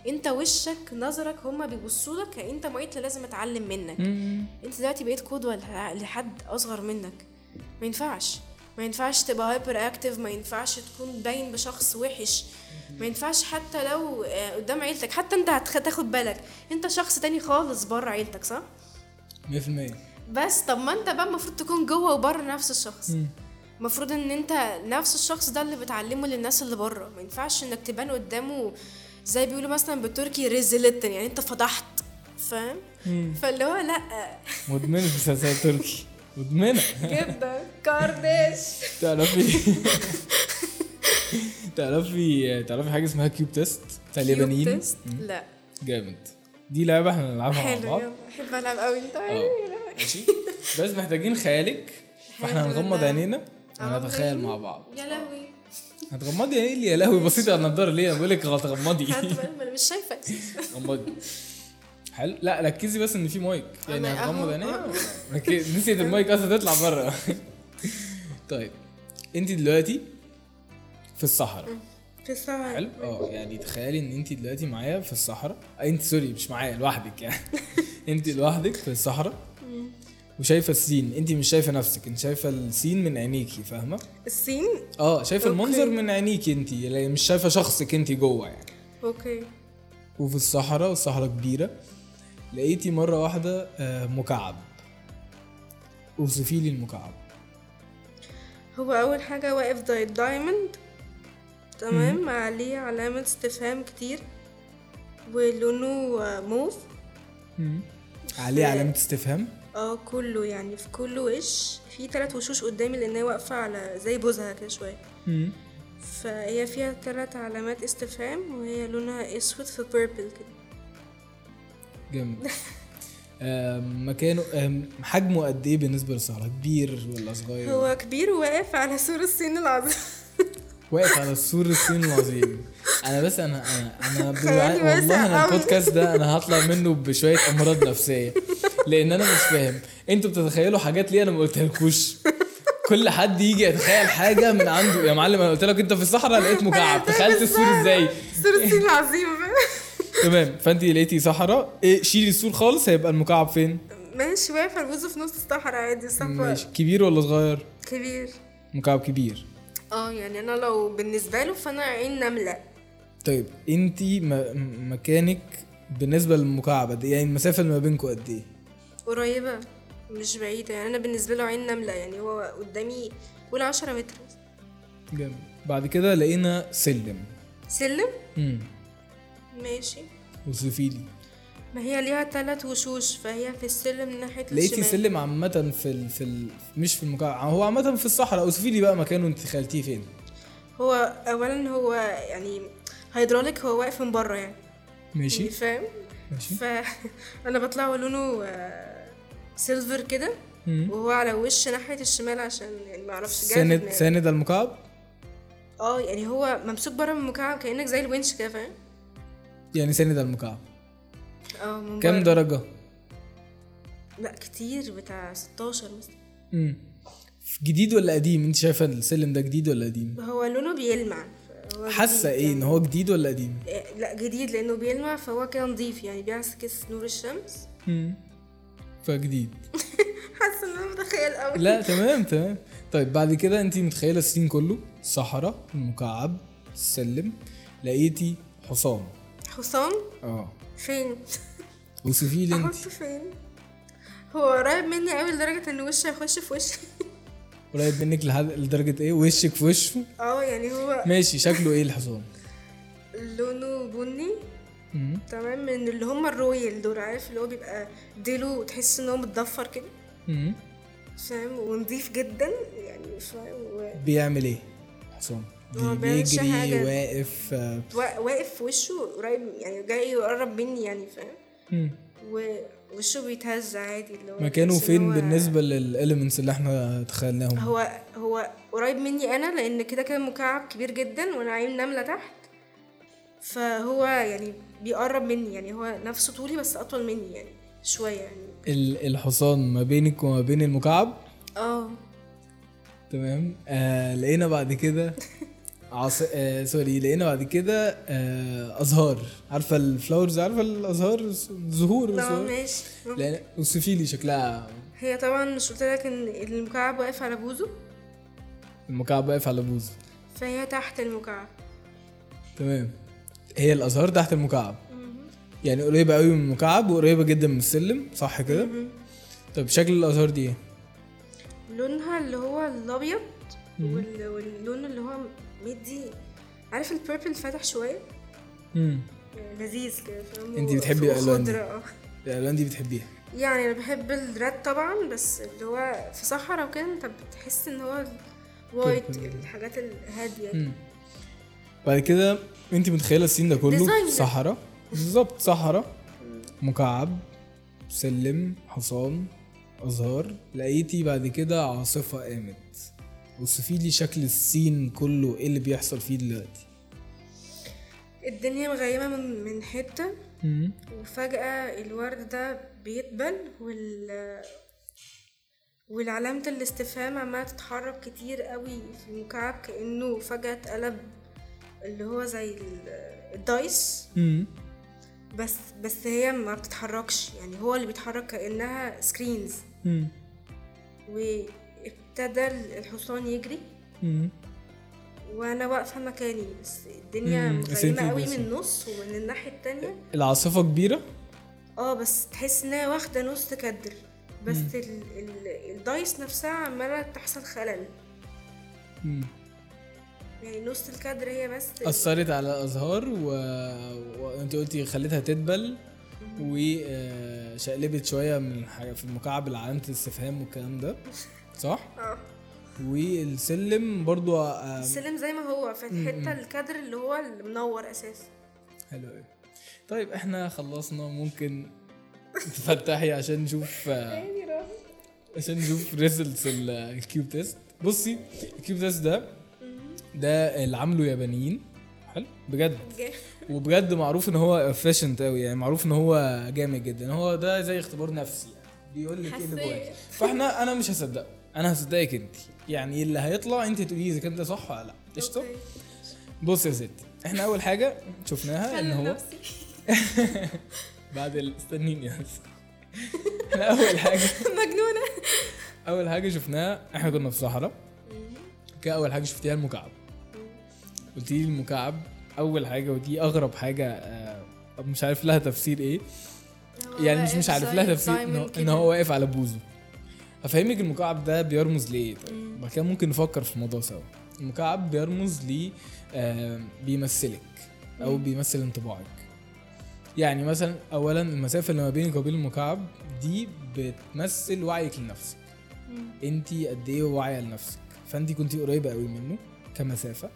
انت وشك نظرك هما بيبصوا لك انت معيد لازم اتعلم منك. انت دلوقتي بقيت قدوه لح- لحد اصغر منك؟ ما ينفعش. ما ينفعش تبقى hyperactive ما ينفعش تكون باين بشخص وحش. ما ينفعش حتى لو آه، قدام عيلتك. حتى انت هتخ- تاخد بالك. انت شخص تاني خالص بره عيلتك صح؟ 100% بس طب ما انت بقى المفروض تكون جوه وبره نفس الشخص. المفروض ان انت نفس الشخص ده اللي بتعلمه للناس اللي بره. ما ينفعش انك تبان قدامه زي بيقولوا مثلا بالتركي rezil ettin يعني أنت فضحت فاهم؟ فاللي هو لأ. مدمنة مسلسلات تركي. مدمنة. جدا. kardeş تعرفي؟ تعرفي تعرفي حاجة اسمها cube test بتاع اليابانيين. لأ. جامد. دي لعبة إحنا بنلعبها مع حلو بعض. يلا. بحب ألعب قوي انت آه. ماشي. بس محتاجين خيالك فاحنا حلو هنغمض. عينينا ونتخيل. مع بعض. يا لهوي. هتغمضي؟ إيه اللي يا لهوي بسيطه على النضارة ليه؟ أنا بقول لك هتغمضي. *laughs* أنا مش شايفة. غمضي. حلو. لا ركزي بس إن في مايك. يعني هتغمض. عينيها ركزي. نسيت المايك أصلا تطلع بره. *laughs* طيب. انت دلوقتي في الصحراء. في الساعة حلو. أه يعني تخيلي إن انت دلوقتي معايا في الصحراء. انت sorry مش معايا لوحدك يعني. *laughs* انت لوحدك في الصحراء. وشايفة ال scene. انت مش شايفة نفسك انت شايفة ال scene من عينيكي فاهمة؟ ال scene آه شايفة okay. المنظر من عينيكي انت يعني مش شايفة شخصك انت جوه يعني. okay. وفي الصحراء والصحراء كبيرة. لقيتي مرة واحدة آه، مكعب. أوصفي لي المكعب. هو أول حاجة واقف زي ال diamond. تمام؟ عليه علامة استفهام كتير. ولونه آه، موف. عليه علامة استفهام. آه كله يعني في كل وش في تلات وشوش قدامي لأن هي واقفة على زي بوزها كده شوية. مم. فهي فيها تلات علامات استفهام وهي لونها أسود في بيربل كده. جامد. *laughs* مكانه حجمه قد إيه بالنسبة للصحراء كبير ولا صغير؟ هو كبير وواقف على سور الصين العظيم. واقف على السور الصين العظيم. أنا بس أنا أنا أنا والله أنا. البودكاست ده أنا هطلع منه بشوية أمراض نفسية لأن أنا مش فاهم. أنتوا بتتخيلوا حاجات ليه أنا ما قلتلكوش كل حد يجي يتخيل حاجة من عنده. يا معلم أنا قلت لك أنت في الصحراء لقيت مكعب. تخيلت السور إزاي؟ سور الصين العظيم. تمام. فأنت لقيتي صحراء. إيه شيلي السور خالص هيبقى المكعب فين؟ ماشي واقف البوز في نص الصحراء عادي صح. ماشي. كبير ولا صغير؟ كبير. مكعب كبير. آه يعني أنا لو بالنسبة له فانا عين نملة. طيب انت م- مكانك بالنسبة للمكعب قد إيه يعني المسافة اللي ما بينكم قد إيه؟ قريبة مش بعيدة يعني أنا بالنسبة له عين نملة يعني هو قدامي قول 10 متر. جامد. بعد كده لقينا سلم. سلم؟ امم ماشي. وصفي لي ما هي ليها ثلاث وشوش فهي في السلم ناحية لقيتي الشمال سلم عامة في ال... في ال... مش في المكعب هو عامة في الصحراء. اوصفي لي بقى مكانه أنت خلتيه فين؟ هو اولا هو يعني هيدروليك هو واقف من بره يعني. ماشي. يعني فاهم؟ ماشي. فانا *laughs* بطلع لونه آه، silver كده مم. وهو على وش ناحية الشمال عشان يعني ما أعرفش ساند. ساند المكعب؟ آه يعني هو ممسوك بره من المكعب كأنك زي الونش كده فاهم؟ يعني ساند المكعب. آه من كام. درجة؟ لا كتير بتاع 16 مثلا. امم جديد ولا قديم؟ انت شايفة السلم ده جديد ولا قديم؟ هو لونه بيلمع حاسة إيه ان يعني. هو جديد ولا قديم؟ إيه، لا جديد لأنه بيلمع فهو كده نضيف يعني بيعكس نور الشمس. فجديد. *laughs* حاسة إن أنا متخيل قوي لا تمام تمام. طيب بعد كده انت متخيلة السين كله؟ الصحراء المكعب السلم لقيتي حصان. حصان؟ آه. فين؟ وصفي لي انت. احطه فين؟ هو قريب مني قوي لدرجة إن وشي هيخش في وشي. قريب منك لحد لدرجة إيه؟ وشك في وشه؟ آه يعني هو ماشي شكله إيه الحصان؟ لونه بني. تمام من اللي هم الرويال دول عارف؟ اللي هو بيبقى ديله تحس إن هو متضفر كده. فاهم؟ ونضيف جدا يعني فاهم؟ و- بيعمل إيه؟ الحصان بيجري حاجة. واقف وا- واقف في وشه قريب يعني جاي يقرب مني يعني فاهم. ووشه بيتهز عادي اللي هو مكانه فين هو- بالنسبة للاليمنتس اللي إحنا تخيلناهم؟ هو هو قريب مني أنا لأن كده كده مكعب كبير جدا وأنا عين نمله تحت. فهو يعني بيقرب مني يعني هو نفسه طولي بس أطول مني يعني شوية يعني. ال- الحصان ما بينك وما بين المكعب؟ آه. تمام. آه لقينا بعد كده *laughs* عص... آه sorry لقينا بعد كده آه أزهار. عارفة ال flowers؟ عارفة الأزهار؟ الزهور لا. ماشي. لقينا اوصفي لي شكلها هي طبعا مش قلت لك إن المكعب واقف على بوزه المكعب واقف على بوزه فهي تحت المكعب. تمام. هي الأزهار تحت المكعب. يعني قريبة قوي من المكعب وقريبة جدا من السلم صح كده؟ طب شكل الأزهار دي إيه؟ لونها اللي هو الأبيض وال- واللون اللي هو مدي عارف ال purple فاتح شوية؟ امم لذيذ كده و- بتحبي الألوان دي؟ آه. الألوان دي بتحبيها؟ يعني أنا بحب ال red طبعا بس اللي هو في صحراء وكده أنت بتحس إن هو وايت. الحاجات الهادية. بعد كده انت متخيلة السين ده كله. صحراء؟ بالظبط صحراء. مكعب سلم حصان أزهار. لقيتي بعد كده عاصفة قامت. وصفي لي شكل السين كله إيه اللي بيحصل فيه دلوقتي الدنيا مغيمة من من حتة مم. وفجأة الورد ده بيدبل وال والعلامة الاستفهام عمالة تتحرك كتير قوي في المكعب كأنه فجأة اتقلب اللي هو زي ال- ال dice مم. بس بس هي ما بتتحركش يعني هو اللي بيتحرك كأنها screens مم. وابتدى الحصان يجري. مم. وأنا واقفة مكاني. بس الدنيا انتي قوي من النص ومن الناحية التانية. العاصفة كبيرة؟ آه بس تحس إنها واخدة نص كدر بس ال ال الدايس نفسها عمالة تحصل خلل. مم. يعني نص الكادر هي بس أثرت على الأزهار و... وأنت قلتي خليتها تدبل وشقلبت شوية من الحاجة في المكعب علامه الاستفهام والكلام ده. *laughs* صح؟ آه. والسلم برضو آه، السلم زي ما هو في الحتة الكادر اللي هو المنور أساسا. حلو قوي طيب إحنا خلصنا. ممكن تفتحي عشان نشوف آه، عشان نشوف results ال cube test بصي ال cube test ده ده اللي عامله يابانيين. حلو. بجد. وبجد معروف إن هو efficient قوي يعني معروف إن هو جامد جدا. هو ده زي اختبار نفسي يعني. بيقول لك إيه اللي. جواك. فإحنا أنا مش هصدقه. أنا هصدقك أنت. يعني اللي هيطلع أنت تقولي إذا كان ده صح ولا لأ. قشطة. بص يا ستي إحنا أول حاجة شفناها إن هو. *laughs* بعد ال- استنيني بس إحنا أول حاجة *laughs* مجنونة. أول حاجة شفناها إحنا كنا في صحراء. كده أول حاجة شفتيها المكعب. قلت لي المكعب أول حاجة ودي أغرب حاجة آه، مش عارف لها تفسير إيه. يعني مش مش عارف لها تفسير إن. هو واقف على بوزه. أفهمك المكعب ده بيرمز ليه؟ طيب بعد كده ممكن نفكر في الموضوع سوا. المكعب بيرمز ل آه، بيمثلك أو بيمثل انطباعك. يعني مثلا اولا المسافة اللي ما بينك وبين المكعب دي بتمثل وعيك لنفسك. انت قد إيه واعية لنفسك؟ فانت كنت قريبة قوي منه كمسافة.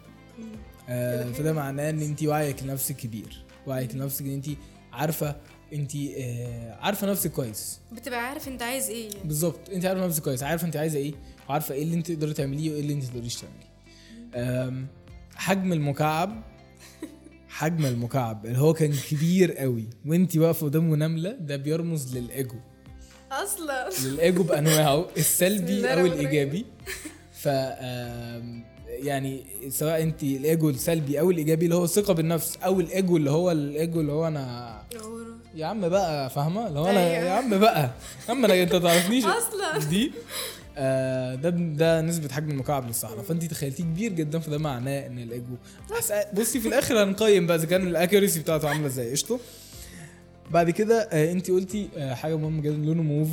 آه فده معناه إن انت وعيك لنفسك كبير. وعيك لنفسك إن انت عارفة انت آه عارفة نفسك كويس. بتبقى عارف انت عايز إيه يعني. بالظبط. انت عارفة نفسك كويس عارفة انت عايزة إيه وعارفة إيه اللي انت تقدري تعمليه وايه اللي انت تقدريش تعمليه. حجم المكعب *laughs* حجم المكعب اللي هو كان كبير قوي وانت واقفة قدامه نملة ده بيرمز للإيجو. أصلا. للإيجو بأنواعه *laughs* السلبي أو الإيجابي. ف يعني سواء انت الإيجو السلبي أو الإيجابي اللي هو الثقه بالنفس أو الإيجو اللي هو الإيجو اللي هو أنا غرور. يا عم بقى فاهمة؟ لو أنا أيوة. يا عم بقى. يا عم أنا أنت تعرفنيش. أصلاً. دي آه ده ده نسبة حجم المكعب للصحراء. فأنت تخيلتيه كبير جدا فده معناه إن الايجو هس- بصي في الآخر هنقيم بقى إذا كان ال accuracy بتاعته عاملة إزاي. قشطة. بعد كده آه أنت قلتي آه حاجة مهمة جدا لونه موف.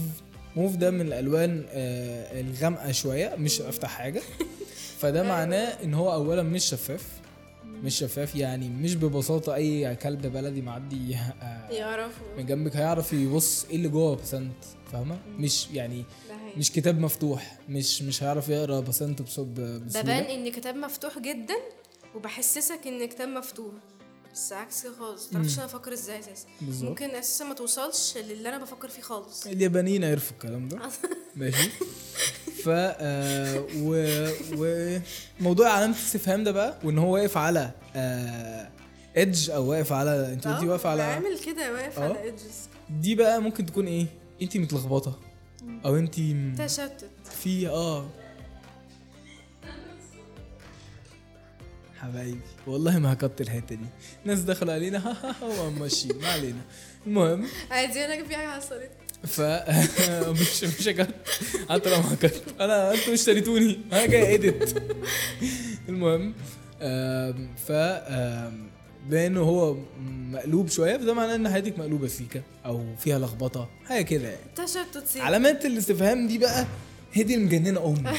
موف ده من الألوان آه الغامقة شوية مش أفتح حاجة. فده معناه إن هو اولا مش شفاف. مش شفاف يعني مش ببساطة أي كلب بلدي معدي *laughs* يعرفوا من جنبك هيعرف يبص إيه اللي جوه بسنت فاهمة؟ مش يعني. مش كتاب مفتوح مش مش هيعرف يقرأ بسنت بصب ده بسهولة. بان إن كتاب مفتوح جدا وبحسسك إن كتاب مفتوح. بس عكس كده خالص متعرفش أنا بفكر إزاي أساسا. ممكن أساسا ما توصلش للي أنا بفكر فيه خالص. اليابانيين عرفوا الكلام ده. *laughs* ماشي. ف آه و وموضوع علامه الاستفهام ده بقى وإن هو واقف على آه ايدج أو واقف على أنت قلتي آه، واقف على عامل كده واقف. على ايدجز دي بقى ممكن تكون إيه؟ انت متلخبطة أو انت تشتت. في آه حبايبي. والله ما هكت الحتة دي. ناس دخلوا علينا ها ها ها ماشيين ما علينا. المهم. عادي أنا في حاجة حصلت ف *laughs* مش مش هكت حتى لو ما هكت أنا أنتوا اشتريتوني. أنا جاي اديت المهم ف بما انه هو مقلوب شوية فده معناه إن حياتك مقلوبة سيكا أو فيها لخبطة حاجة كده يعني. تشتت علامات الاستفهام دي بقى هي دي المجننة أمي. *laughs*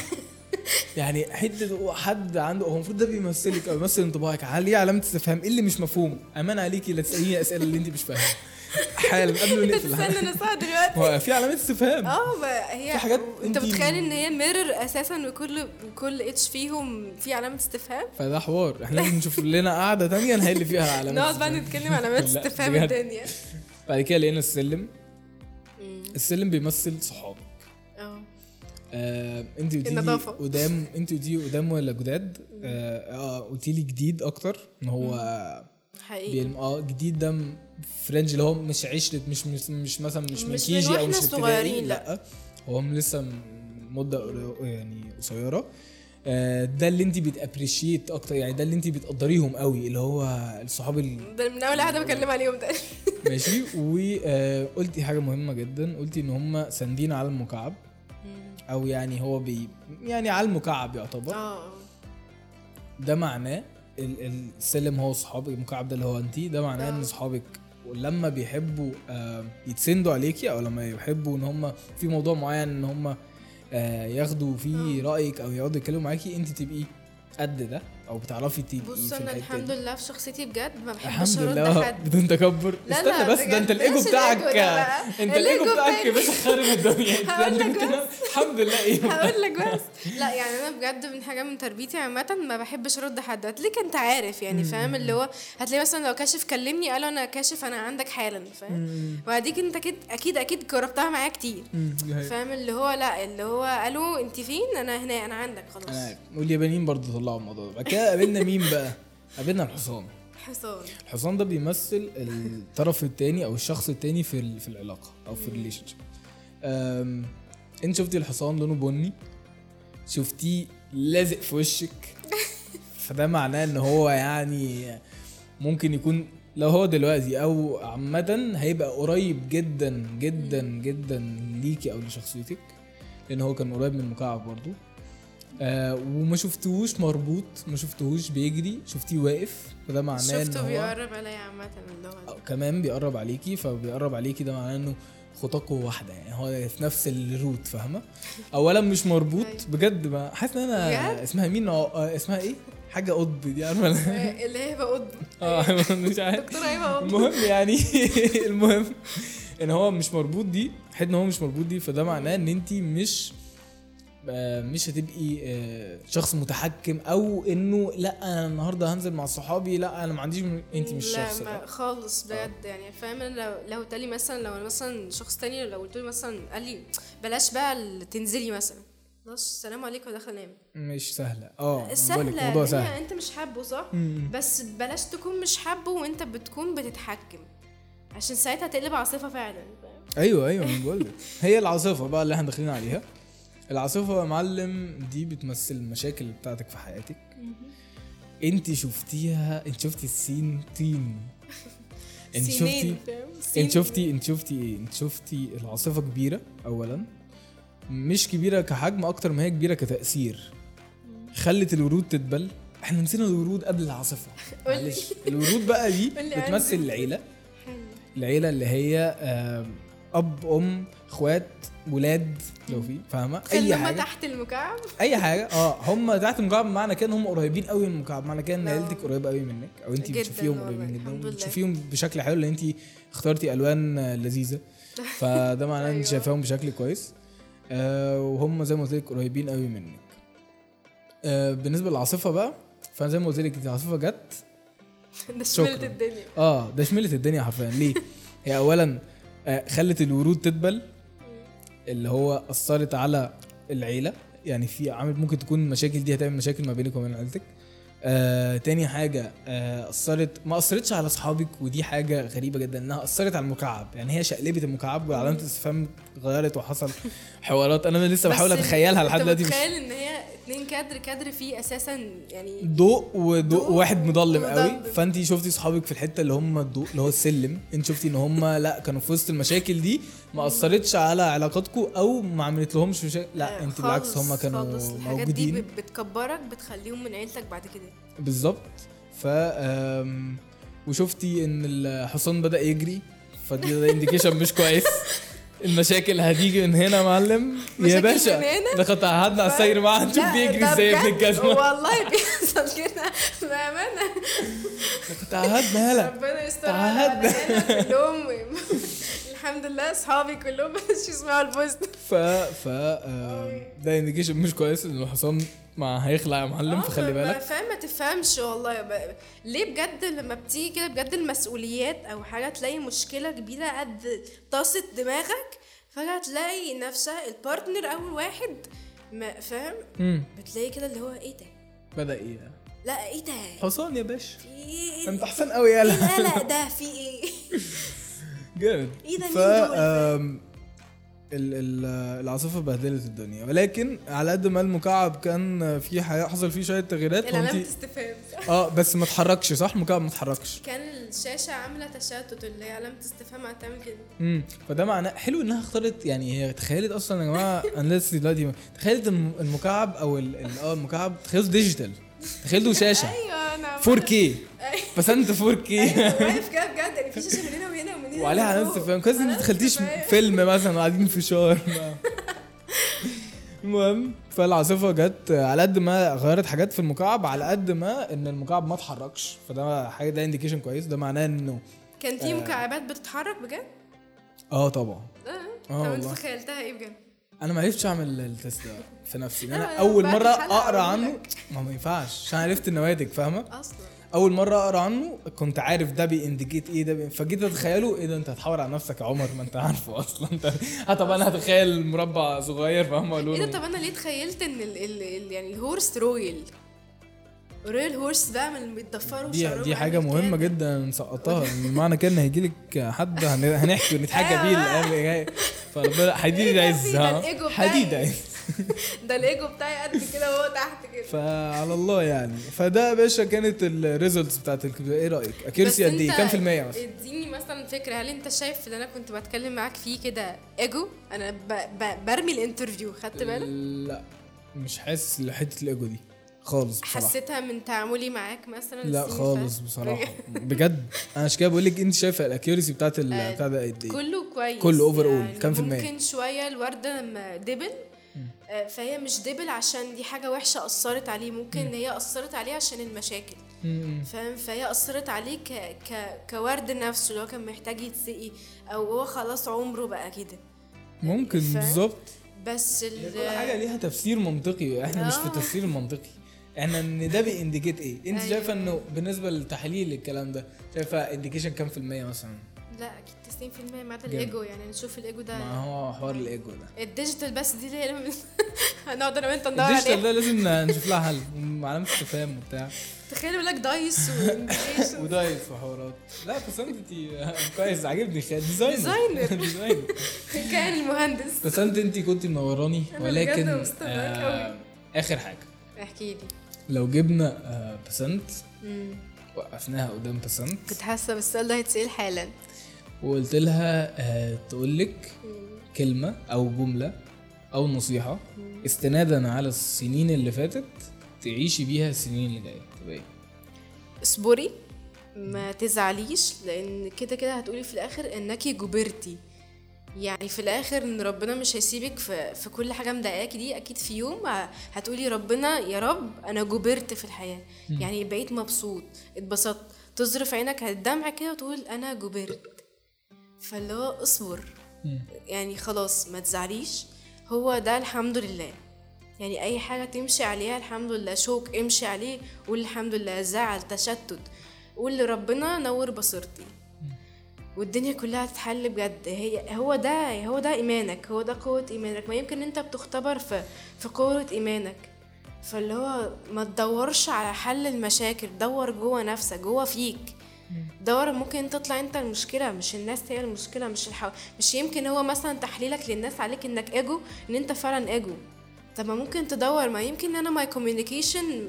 يعني حتة حد عنده هو المفروض ده بيمثلك أو بيمثل انطباعك. عليه علامة استفهام؟ إيه اللي مش مفهوم؟ أمان عليكي لا تسأليني أسئلة اللي أنت مش فاهمها حالا قبل ما نقفل. استنى صح دلوقتي. هو في علامات استفهام. آه هي في حاجات أنت متخيل إن هي ميرور أساسا وكل كل اتش فيهم في علامة استفهام؟ فده حوار. إحنا لازم نشوف لنا قعده تانية نحل فيها علامات نقعد بقى. نتكلم علامات *laughs* لا، استفهام. الدنيا. بعد كده لقينا السلم. السلم بيمثل صحابك آه آه، انت قلتي لي النظافة. قدام انت لي قدام ولا جداد؟ آه آه، قلتي لي جديد أكتر إن هو حقيقي. بيلم آه جديد ده فرنج اللي هو مش عشرة مش مش, مش مثلا مش من مش كيجي أو مش صغيرين، لأ. هو من لسه مدة يعني قصيرة. آه، ده اللي انت بتابريشيت أكتر يعني ده اللي انت بتقدريهم قوي اللي هو الصحاب ال- ده من أول قعدة بكلم عليهم ده. ماشي. وقلتي حاجة مهمة جدا قلتي إن هم ساندين على المكعب. أو يعني هو بي يعني على المكعب يعتبر. آه. ده معناه ال- السلم هو صحابك المكعب ده اللي هو انت ده معناه إن آه. صحابك لما بيحبوا آه، يتسندوا عليكي أو لما يحبوا إن هم في موضوع معين إن هم آه، ياخدوا فيه رأيك أو يقعدوا يتكلموا معاكي انت تبقي قد ده. أو بتعرفي تبقي بص أنا الحمد. لله في شخصيتي بجد ما بحبش الحمد لله. حد. *laughs* بدون تكبر. لا، استنى لا، بس ده أنت. الإيجو بتاعك. أنت الإيجو بتاعك يا. باشا خارب الدنيا. *laughs* هقول لك كده؟ الحمد لله. إيه هقول لك بس. لا يعني أنا بجد من حاجة من تربيتي عامة ما بحبش أرد حد. هتلاقيك أنت عارف يعني فاهم؟ اللي هو هتلاقي مثلا لو كاشف كلمني قال أنا كاشف أنا عندك حالا فاهم؟ وبعديك أنت أكيد أكيد أكيد جربتها معايا كتير. فاهم؟ اللي هو لا اللي هو قالوا أنت فين؟ أنا هنا أنا عندك خلاص. واليابانيين برضه طلعوا الموضوع ده. كده قابلنا مين بقى؟ قابلنا الحصان. حصان. الحصان ده بيمثل الطرف التاني أو الشخص التاني في في العلاقة أو في ال relationship أنت شفتي الحصان لونه بني؟ شفتيه لازق في وشك؟ *laughs* فده معناه إن هو يعني ممكن يكون لو هو دلوقتي أو عامة هيبقى قريب جدا جدا جدا ليكي أو لشخصيتك لأن هو كان قريب من المكعب برضو. آه وما شفتهوش مربوط ما شفتهوش بيجري شفتيه واقف فده معناه شفته هو بيقرب عليا عامة اللغة أو دي كمان بيقرب عليكي فبيقرب عليكي ده معناه إنه خطاكوا واحدة يعني هو في نفس الروت فاهمة؟ اولا مش مربوط أيوة. بجد ما حاسس إن أنا بجد؟ اسمها مين؟ آه، اسمها إيه؟ حاجة قطب دي عارفة؟ ولا؟ *laughs* اللي هي بقض آه *laughs* مش عارف. دكتور هيبقى قض المهم يعني *laughs* المهم إن هو مش مربوط دي حد إن هو مش مربوط دي فده معناه إن انت مش آه، مش هتبقي آه، شخص متحكم أو إنه لأ أنا النهارده هنزل مع صحابي لأ أنا ما عنديش انت مش لا الشخص ما ده خالص بجد يعني فاهم لو لو قلت لي مثلا لو أنا مثلا شخص تاني لو قلت له مثلا قال لي بلاش بقى تنزلي مثلا. خلاص السلام عليكم وداخل أنام. مش سهلة. آه سهلة الموضوع سهل. أنت مش حابه صح؟ مم. بس بلاش تكون مش حابه وأنت بتكون بتتحكم. عشان ساعتها تقلب عاصفة فعلا؟ أيوه أيوه بقول هي العاصفة بقى اللي إحنا داخلين عليها. العاصفة يا معلم دي بتمثل المشاكل بتاعتك في حياتك. انت شفتيها انت شفتي السين تين *laughs* انت شفتي. انت شفتي انت شفتي إيه؟ انت شفتي العاصفة كبيرة اولا مش كبيرة كحجم أكتر ما هي كبيرة كتأثير. خلت الورود تدبل إحنا نسينا الورود قبل العاصفة. *laughs* معلش. الورود بقى دي بتمثل. العيلة. العيلة اللي هي أب أم اخوات ولاد لو في. فاهمة؟ أي حاجة. تحت المكعب. أي حاجة. آه هم تحت المكعب معنى كده إن هم قريبين قوي من المكعب. معنى كده إن. عيلتك قريبة قوي منك أو انت بتشوفيهم قريبين جدا. بتشوفيهم بشكل حلو لأن انت اخترتي ألوان لذيذة. *laughs* فده معناه إن انت أيوة. شايفاهم بشكل كويس. آه وهم زي ما قلت لك قريبين قوي منك. آه بالنسبة للعاصفة بقى فأنا زي ما قلت لك العاصفة جت. *laughs* ده. شملت الدنيا. آه ده شملت الدنيا حرفيا. ليه؟ هي اولا آه خلت الورود تدبل. اللي هو أثرت على العيلة. يعني في عامل ممكن تكون المشاكل دي هتعمل مشاكل ما بينك وبين عيلتك. آه تاني حاجة آه أثرت ما أثرتش على أصحابك ودي حاجة غريبة جدا إنها أثرت على المكعب. يعني هي شقلبت المكعب وعلامة الاستفهام اتغيرت وحصل حوارات. أنا لسه بحاول أتخيلها لحد دلوقتي مش متخيل إن هي اتنين كادر كادر فيه أساسا يعني ضوء وضوء ضوء واحد مضلم قوي. فانت شفتي صحابك في الحتة اللي هم الضوء اللي هو السلم؟ انت شفتي إن هم لا كانوا في وسط المشاكل دي؟ ما أثرتش على علاقاتكم أو ما عملت لهمش مشاكل لا آه، انت بالعكس هم خالص. كانوا الحاجات دي موجودين. بت- بتكبرك بتخليهم من عيلتك بعد كده. بالظبط. ف وشفتي إن الحصان بدأ يجري فدي ده انديكيشن مش كويس. *laughs* المشاكل هتيجي من هنا يا معلم. يا باشا؟ ده كنت قعدنا على السير معاه نشوف بيجري ده إزاي ابن الجزمه والله بيحصل كده بأمانة. كنت قعدنا هلا. ربنا يستر تعهدنا. كلهم. *laughs* الحمد لله أصحابي كلهم *laughs* مش يسمعوا البوست ف ف ده انديكيشن مش كويس إن الحصان ما هيخلع يا معلم آه، فخلي بالك. فاهم ما تفهمش والله. ب... ليه بجد لما بتيجي كده بجد المسؤوليات أو حاجة تلاقي مشكلة كبيرة قد طاسة دماغك؟ فجأة تلاقي نفسها البارتنر أول واحد ما فاهم؟ بتلاقي كده اللي هو إيه ده؟ بدأ إيه لا إيه ده؟ حصان يا باشا. في إيه؟ أنت حسن قوي إيه؟ يالا القلق *laughs* ده في إيه؟ جامد. ده ف العاصفة بهدلت الدنيا. ولكن على قد ما المكعب كان في حصل فيه شوية تغييرات العلامة وانت استفهام آه بس ما اتحركش صح؟ المكعب ما اتحركش. كان الشاشة عاملة تشتت اللي هي علامة استفهام هتعمل كده امم فده معناه حلو إنها اختارت يعني هي تخيلت أصلا يا جماعة *laughs* أنا لسه دلوقتي تخيلت الم- المكعب أو آه المكعب تخيلته digital. تخيلته شاشة. أيوه أنا 4K أيوة. بس انت 4K أيوة، واقف كده في شاشة من هنا وهنا ومن هنا وعليها علامه. استفهام كويس إن علامة دخلتيش. فيلم مثلا قاعدين في شار *laughs* المهم فالعاصفة جت على قد ما غيرت حاجات في المكعب على قد ما إن المكعب ما اتحركش فده حاجة ده indication كويس ده معناه إنه كان في مكعبات بتتحرك بجد؟ آه طبعا آه آه طب أنت. تخيلتها إيه بجد؟ أنا ما عرفتش أعمل ال test ده في نفسي أنا أول مرة أقرأ عنه. ما ما ينفعش عشان عرفت النواتج فاهمة أصلا أول مرة أقرأ عنه كنت عارف ده بي indicate إيه ده بي... فجيت أتخيله إيه ده أنت هتحور على نفسك يا عمر ما أنت عارفه أصلا أنت *laughs* آه طب أنا هتخيل مربع صغير فاهمه إيه لونه ده طب أنا ليه تخيلت إن ال ال ال يعني الهورس رويل رويال هورس بقى من اللي بيتضفروا دي دي حاجة عامل مهمة. جدا نسقطها معنى كده إن هيجي لك حد هن- هنحكي ونتحكى بيه. الأيام *laughs* اللي جاية فربنا حديد *laughs* ده عز ده. حديد عز *laughs* ده الإيجو بتاعي قد كده وهو تحت كده. فعلى الله يعني. فده يا باشا كانت الريزلتس بتاعت الك- إيه رأيك؟ أكيرسي قد إيه؟ كام في المية مثلا؟ اديني مثلا فكرة هل أنت شايف اللي أنا كنت بتكلم معاك فيه كده إيجو؟ أنا ب... ب... برمي ال interview خدت بالك؟ لا مش حاسس لحتة الإيجو دي خالص بصراحة. حسيتها من تعاملي معاك مثلا؟ لا خالص فاتت؟ *laughs* بجد. أنا عشان كده بقول لك أنت شايفة ال accuracy بتاعت آه، بتاع ده قد إيه؟ كله كويس كله overall، يعني. كام في المية؟ ممكن شوية الوردة لما دبل فهي مش دبل عشان دي حاجة وحشة أثرت عليه ممكن ان هي أثرت عليه عشان المشاكل. فاهم؟ فهي أثرت عليه ك... ك... كورد نفسه اللي هو كان محتاج يتسقي أو هو خلاص عمره بقى كده. ممكن فاهم؟ بالظبط. بس ال... كل حاجة ليها تفسير منطقي إحنا مش في آه. التفسير المنطقي إحنا إن ده بي indicate إيه؟ أنت أيوة. شايفة إنه بالنسبة للتحليل الكلام ده شايفة indication كام في المية مثلا؟ لا أكيد 90% ما عدا جامد. الإيجو يعني نشوف الإيجو ده. ما هو حوار الإيجو ده. ال digital بس دي اللي هنقعد أنا وانت ندور الديجيتال عليها. ده لازم نشوف لها حل علامه استفهام وبتاع. تخيل يقول لك دايس *laughs* ودايس وحوارات. لا بس انت انت كويس عاجبني. designer designer. designer كان المهندس. بس انت كنت منوراني ولكن آه. آخر حاجة. احكي لي. لو جبنا آه، بسنت وقفناها قدام بسنت كنت حاسة بالسؤال ده هيتسأل حالا. وقلت لها آه، تقول لك كلمة أو جملة أو نصيحة استنادا على السنين اللي فاتت تعيشي بيها السنين اللي جاية. تبقى إيه؟ اصبري ما تزعليش لأن كده كده هتقولي في الآخر انكي جبرتي. يعني في الآخر إن ربنا مش هيسيبك في, في كل حاجة مضايقاكي دي أكيد في يوم هتقولي ربنا يا رب أنا جبرت في الحياة. يعني بقيت مبسوط اتبسطت تظرف عينك على الدمع كده وتقول أنا جبرت. فاللي هو اصبر. يعني خلاص ما تزعليش. هو ده الحمد لله. يعني أي حاجة تمشي عليها الحمد لله. شوك امشي عليه قول الحمد لله. زعل تشتت. قول لربنا نور بصيرتي. والدنيا كلها تتحل بجد. هي هو ده هو ده إيمانك. هو ده قوة إيمانك. ما يمكن أنت بتختبر في في قوة إيمانك. فاللي هو ما تدورش على حل المشاكل. دور جوه نفسك جوه فيك. دور ممكن تطلع انت المشكلة مش الناس هي المشكلة مش الحو... مش يمكن هو مثلا تحليلك للناس عليك إنك ايجو إن أنت فعلا ايجو طب ما ممكن تدور ما يمكن أنا my communication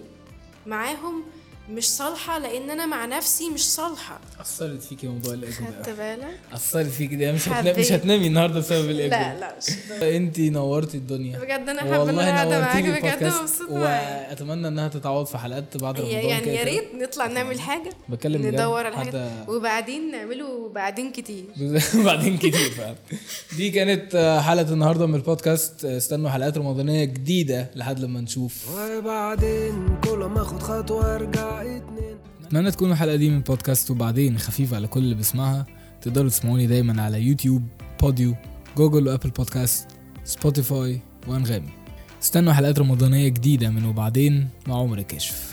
معاهم مش صالحة لأن أنا مع نفسي مش صالحة. أثرت فيكي موضوع الإيجو خدت بالك؟ أثرت فيكي ده مش هتنامي. مش هتنامي النهاردة بسبب الإيجو لا لا مش انتي نورتي الدنيا. بجد أنا حابة إن أنا قاعدة معاك، بجد مبسوطة. وأتمنى إنها تتعوض في حلقات بعد رمضان يعني كده. يا. ريت نطلع نعمل حاجة. بتكلم. ندور على حاجة. وبعدين نعمله بعدين كتير. *laughs* بعدين كتير فعلا. دي كانت حلقة النهارده من البودكاست. استنوا حلقات رمضانية جديدة لحد لما نشوف. وبعدين كل ما أخد خطوة أرجع. اتمنى تكون الحلقة دي من البودكاست وبعدين خفيفة على كل اللي بيسمعها. تقدروا تسمعوني دايما على يوتيوب وجوجل وأبل بودكاست سبوتيفاي وأنغامي. استنوا حلقات رمضانية جديدة من وبعدين مع عمر كشف